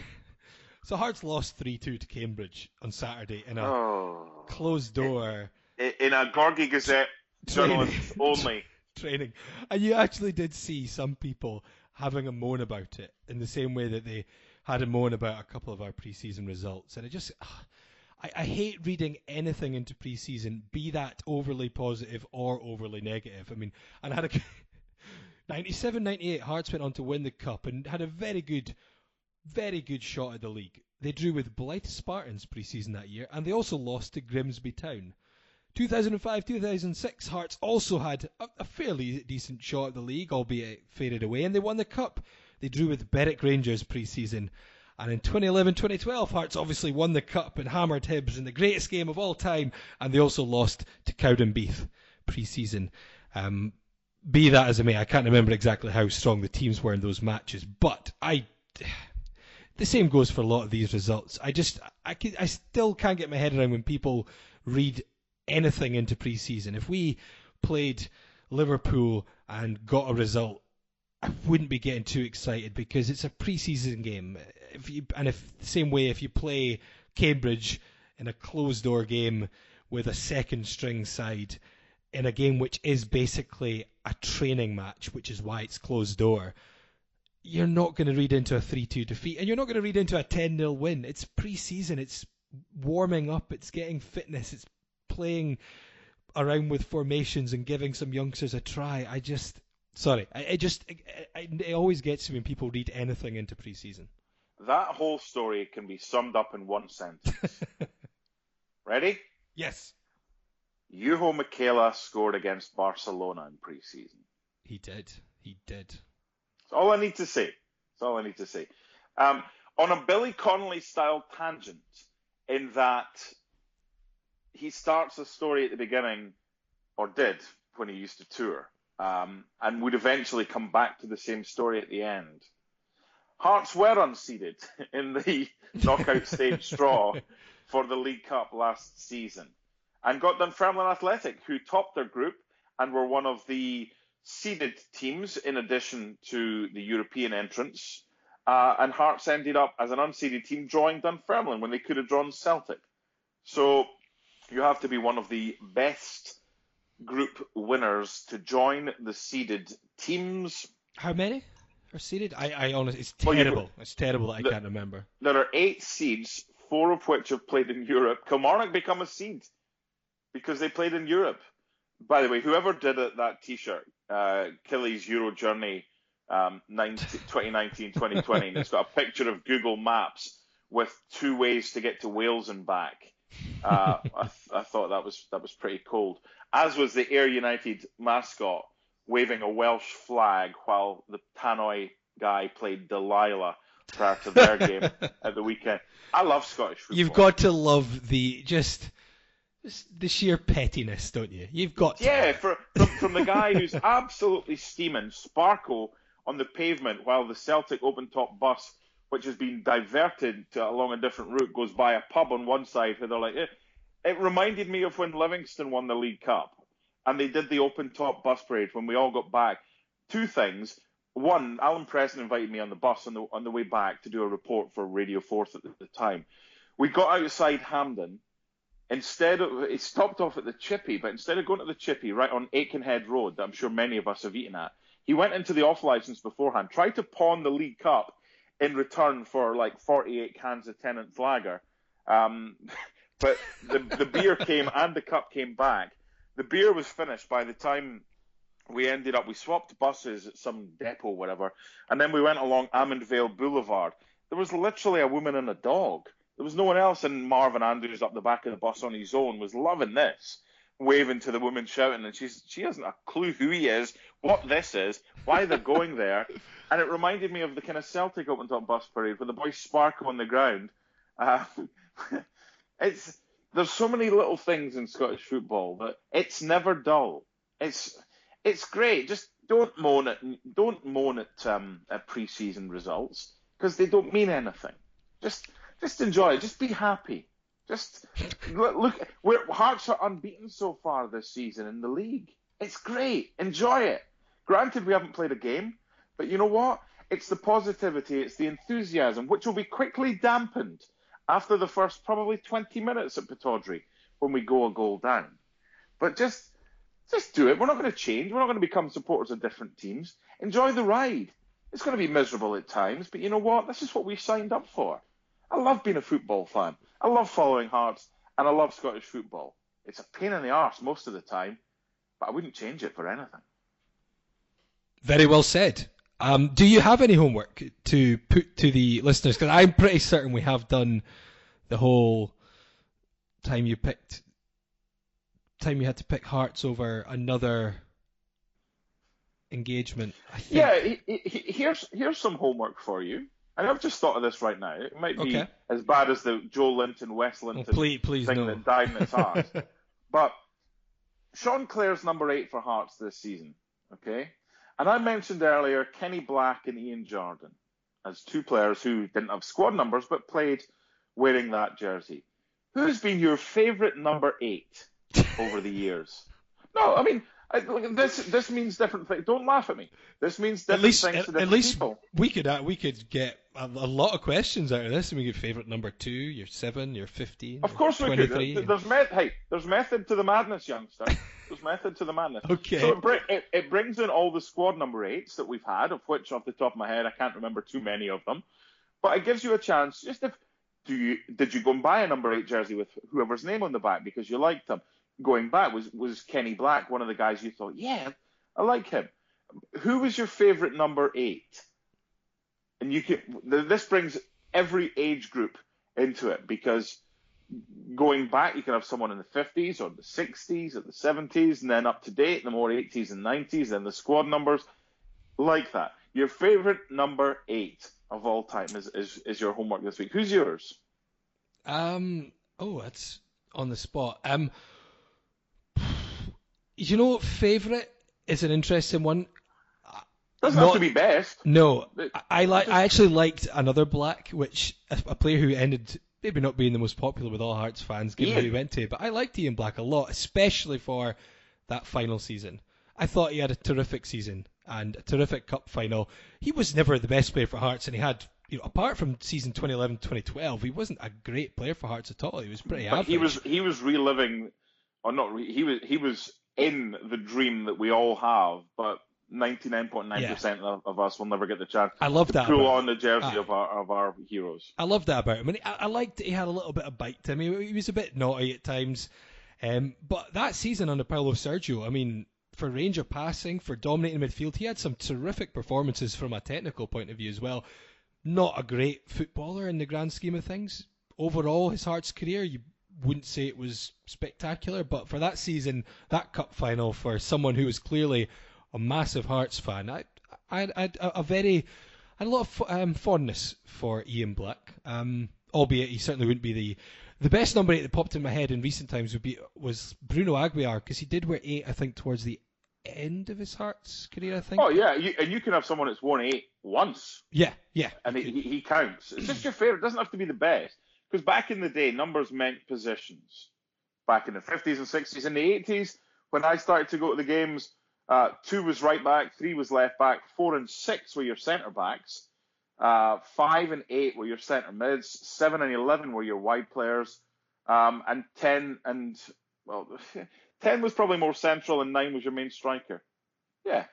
so Hearts lost 3 2 to Cambridge on Saturday in a Oh. closed door I- In a Gorgie Gazette journalist only. training. And you actually did see some people having a moan about it in the same way that they had a moan about a couple of our preseason results. And it just. I, I hate reading anything into preseason, be that overly positive or overly negative. I mean, and I had a 97 98 Hearts went on to win the cup and had a very good, very good shot at the league. They drew with Blyth Spartans pre-season that year, and they also lost to Grimsby Town. 2005 2006 Hearts also had a, a fairly decent shot at the league, albeit it faded away, and they won the cup. They drew with Berwick Rangers pre-season. And in 2011 2012, Hearts obviously won the cup and hammered Hibs in the greatest game of all time, and they also lost to Cowdenbeath pre season. Um, be that as it may, I can't remember exactly how strong the teams were in those matches, but I. The same goes for a lot of these results. I just, I, can, I still can't get my head around when people read anything into pre-season. If we played Liverpool and got a result, I wouldn't be getting too excited because it's a pre-season game. If you and if the same way if you play Cambridge in a closed door game with a second string side in a game which is basically a training match, which is why it's closed door, you're not going to read into a 3-2 defeat and you're not going to read into a 10-0 win. It's pre-season, it's warming up, it's getting fitness, it's playing around with formations and giving some youngsters a try. I just sorry, I, it just it, it, always gets me when people read anything into pre-season. That whole story can be summed up in one sentence. Ready? Yes, Juho Mäkelä scored against Barcelona in pre-season. he did. He did. That's all I need to say. That's all I need to say. Um, on a Billy Connolly style tangent, in that he starts a story at the beginning, or did when he used to tour, um, and would eventually come back to the same story at the end. Hearts were unseeded in the knockout stage draw for the League Cup last season and got Dunfermline Athletic, who topped their group and were one of the seeded teams in addition to the European entrants. Uh, and Hearts ended up as an unseeded team drawing Dunfermline when they could have drawn Celtic. So you have to be one of the best group winners to join the seeded teams. How many are seeded? I, I honestly, it's Well, terrible. it's terrible that I the- can't remember. There are eight seeds, four of which have played in Europe. Kilmarnock become a seed because they played in Europe. By the way, whoever did it, that T-shirt, uh, Killy's Euro Journey um, 2019-2020, and it's got a picture of Google Maps with two ways to get to Wales and back. Uh, I, th- I thought that was that was pretty cold. As was the Ayr United mascot waving a Welsh flag while the Tannoy guy played Delilah prior to their game at the weekend. I love Scottish football. You've got to love the just, just the sheer pettiness, don't you? You've got to. Yeah, for, from, from the guy who's absolutely steaming, Sparkle on the pavement while the Celtic open top bus, which has been diverted to, along a different route, goes by a pub on one side where they're like, it, it reminded me of when Livingston won the League Cup and they did the open top bus parade when we all got back. Two things. One, Alan Preston invited me on the bus on the on the way back to do a report for Radio Forth at the, time. We got outside Hampden. instead of it stopped off at the Chippy, but instead of going to the Chippy right on Aikenhead Road, that I'm sure many of us have eaten at, he went into the off license beforehand, tried to pawn the League Cup in return for like 48 cans of Tennent's Lager. Um, but the the beer came and the cup came back. The beer was finished by the time we ended up. We swapped buses at some depot, whatever, and then we went along Almondvale Boulevard. There was literally a woman and a dog. There was no one else, and Marvin Andrews up the back of the bus on his own was loving this, waving to the woman, shouting, and she's she hasn't a clue who he is, what this is, why they're going there, and it reminded me of the kind of Celtic open top bus parade where the boys sparkle on the ground. Uh, it's there's so many little things in Scottish football that it's never dull. It's it's great. Just don't moan at don't moan at um, at pre-season results because they don't mean anything. Just just enjoy. Just be happy. Just look, look we're, Hearts are unbeaten so far this season in the league. It's great. Enjoy it. Granted, we haven't played a game, but you know what? It's the positivity, it's the enthusiasm, which will be quickly dampened after the first probably 20 minutes at Pittodrie when we go a goal down. But just just do it. We're not going to change. We're not going to become supporters of different teams. Enjoy the ride. It's going to be miserable at times, but you know what? This is what we signed up for. I love being a football fan. I love following Hearts, and I love Scottish football. It's a pain in the arse most of the time, but I wouldn't change it for anything. Very well said. Um, do you have any homework to put to the listeners? Because I'm pretty certain we have done the whole time you picked time you had to pick Hearts over another engagement. Yeah, he, he, here's here's some homework for you. And I've just thought of this right now. It might be okay. as bad as the Joelinton, West Linton oh, please, please thing no. that died in its heart. but Sean Clare's number eight for Hearts this season. Okay, and I mentioned earlier Kenny Black and Ian Jardine as two players who didn't have squad numbers but played wearing that jersey. Who's been your favourite number eight over the years? No, I mean I, this this means different things. Don't laugh at me. This means different at least, things at, to different at least people. We could uh, we could get a, a, lot of questions out of this, and we could favourite number two, your seven, your fifteen. Of course we could. There's met, hey, there's method to the madness, youngster. There's method to the madness. Okay. So it, it, it brings in all the squad number eights that we've had, of which, off the top of my head, I can't remember too many of them. But it gives you a chance. Just if do you did you go and buy a number eight jersey with whoever's name on the back because you liked them? Going back was was Kenny Black, one of the guys you thought, yeah, I like him. Who was your favourite number eight? And you can this brings every age group into it because going back, you can have someone in the 50s or the 60s or the 70s, and then up to date, the more 80s and 90s, and the squad numbers like that. Your favorite number eight of all time is, is, is your homework this week. Who's yours? Um. Oh, that's on the spot. Um. You know, favorite is an interesting one. Doesn't Not, have to be best. No, I, like. I actually liked another black, which a, player who ended maybe not being the most popular with all Hearts fans, given who he went to. But I liked Ian Black a lot, especially for that final season. I thought he had a terrific season and a terrific cup final. He was never the best player for Hearts, and he had, you know, apart from season 2011-2012, he wasn't a great player for Hearts at all. He was pretty but average. He was he was reliving, or not. Re, he was he was in the dream that we all have, but 99.9% yeah. of, of, us will never get the chance I love to that pull on the jersey of our of our heroes. I love that about him. I, mean, I, I liked he had a little bit of bite to him. He, he was a bit naughty at times. Um, but that season under Paulo Sergio, I mean, for range of passing, for dominating midfield, he had some terrific performances from a technical point of view as well. Not a great footballer in the grand scheme of things. Overall, his Hearts career, you wouldn't say it was spectacular, but for that season, that cup final, for someone who was clearly a massive Hearts fan, I, I, I had a, very, I had a lot of um, fondness for Ian Black. Um, albeit he certainly wouldn't be the the best number eight that popped in my head in recent times would be was Bruno Aguiar because he did wear eight, I think, towards the end of his Hearts career. I think. Oh yeah, you, and you can have someone that's worn eight once. Yeah, yeah, and he, he counts. It's just your favorite. It doesn't have to be the best because back in the day, numbers meant positions. Back in the 50s and 60s and the 80s, when I started to go to the games, uh, two was right back, three was left back, four and six were your centre backs, uh, five and eight were your centre mids, seven and eleven were your wide players, um, and ten and well, ten was probably more central, and nine was your main striker. Yeah,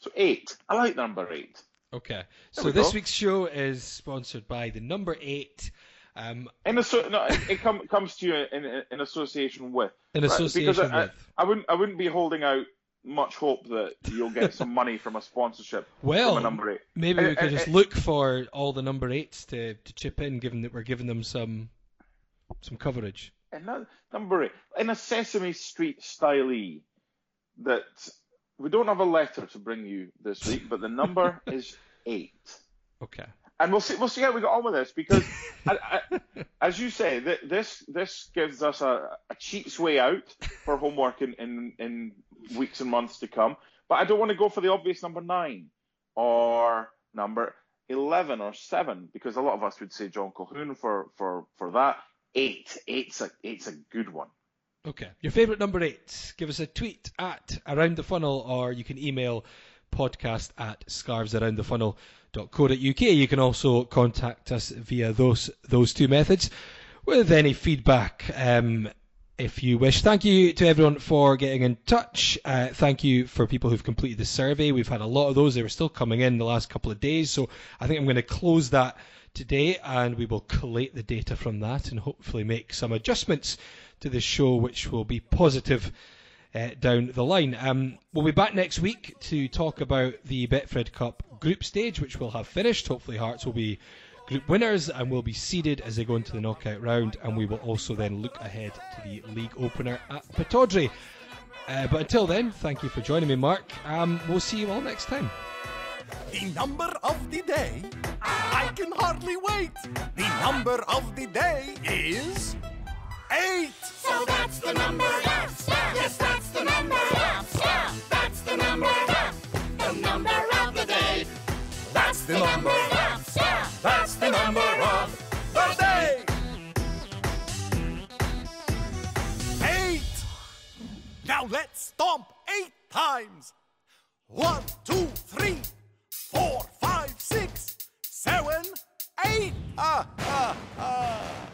so eight. I like number eight. Okay, so this go. week's show is sponsored by the number eight. Um, in a, no, it com- comes to you in, in, association with. In association right? because with. I, I, wouldn't. I wouldn't be holding out much hope that you'll get some money from a sponsorship well, from a number eight. Maybe we could just look for all the number eights to, to chip in, given that we're giving them some some coverage. And that, number eight, in a Sesame Street style that we don't have a letter to bring you this week, but the number is eight. Okay. And we'll see. We'll see how we get on with this because, I, I, as you say, this this gives us a, a cheats way out for homework in, in in weeks and months to come. But I don't want to go for the obvious number nine or number 11 or 7, because a lot of us would say John Colquhoun for, for, for that. 8. Eight's a, eight's a good one. Okay. Your favourite number 8. Give us a tweet at Around the Funnel or you can email podcast at scarvesaroundthefunnel.co.uk. You can also contact us via those those two methods with any feedback um, if you wish. Thank you to everyone for getting in touch. Uh, thank you for people who've completed the survey. We've had a lot of those. They were still coming in the last couple of days, so I think I'm going to close that today and we will collate the data from that and hopefully make some adjustments to the show which will be positive uh, down the line. Um, we'll be back next week to talk about the Betfred Cup group stage, which we'll have finished. Hopefully, Hearts will be group winners and will be seeded as they go into the knockout round. And we will also then look ahead to the league opener at Pittodrie. Uh, but until then, thank you for joining me, Mark. Um, we'll see you all next time. The number of the day, I can hardly wait. The number of the day is eight. So that's the number, yes, yes, that's the number, yeah, that's the number, yeah, the number of the day. That's the number. yeah, That's the number of the day. Eight. Now let's stomp eight times. One, two, three, four, five, six, seven, eight. Ah, ah, Ah,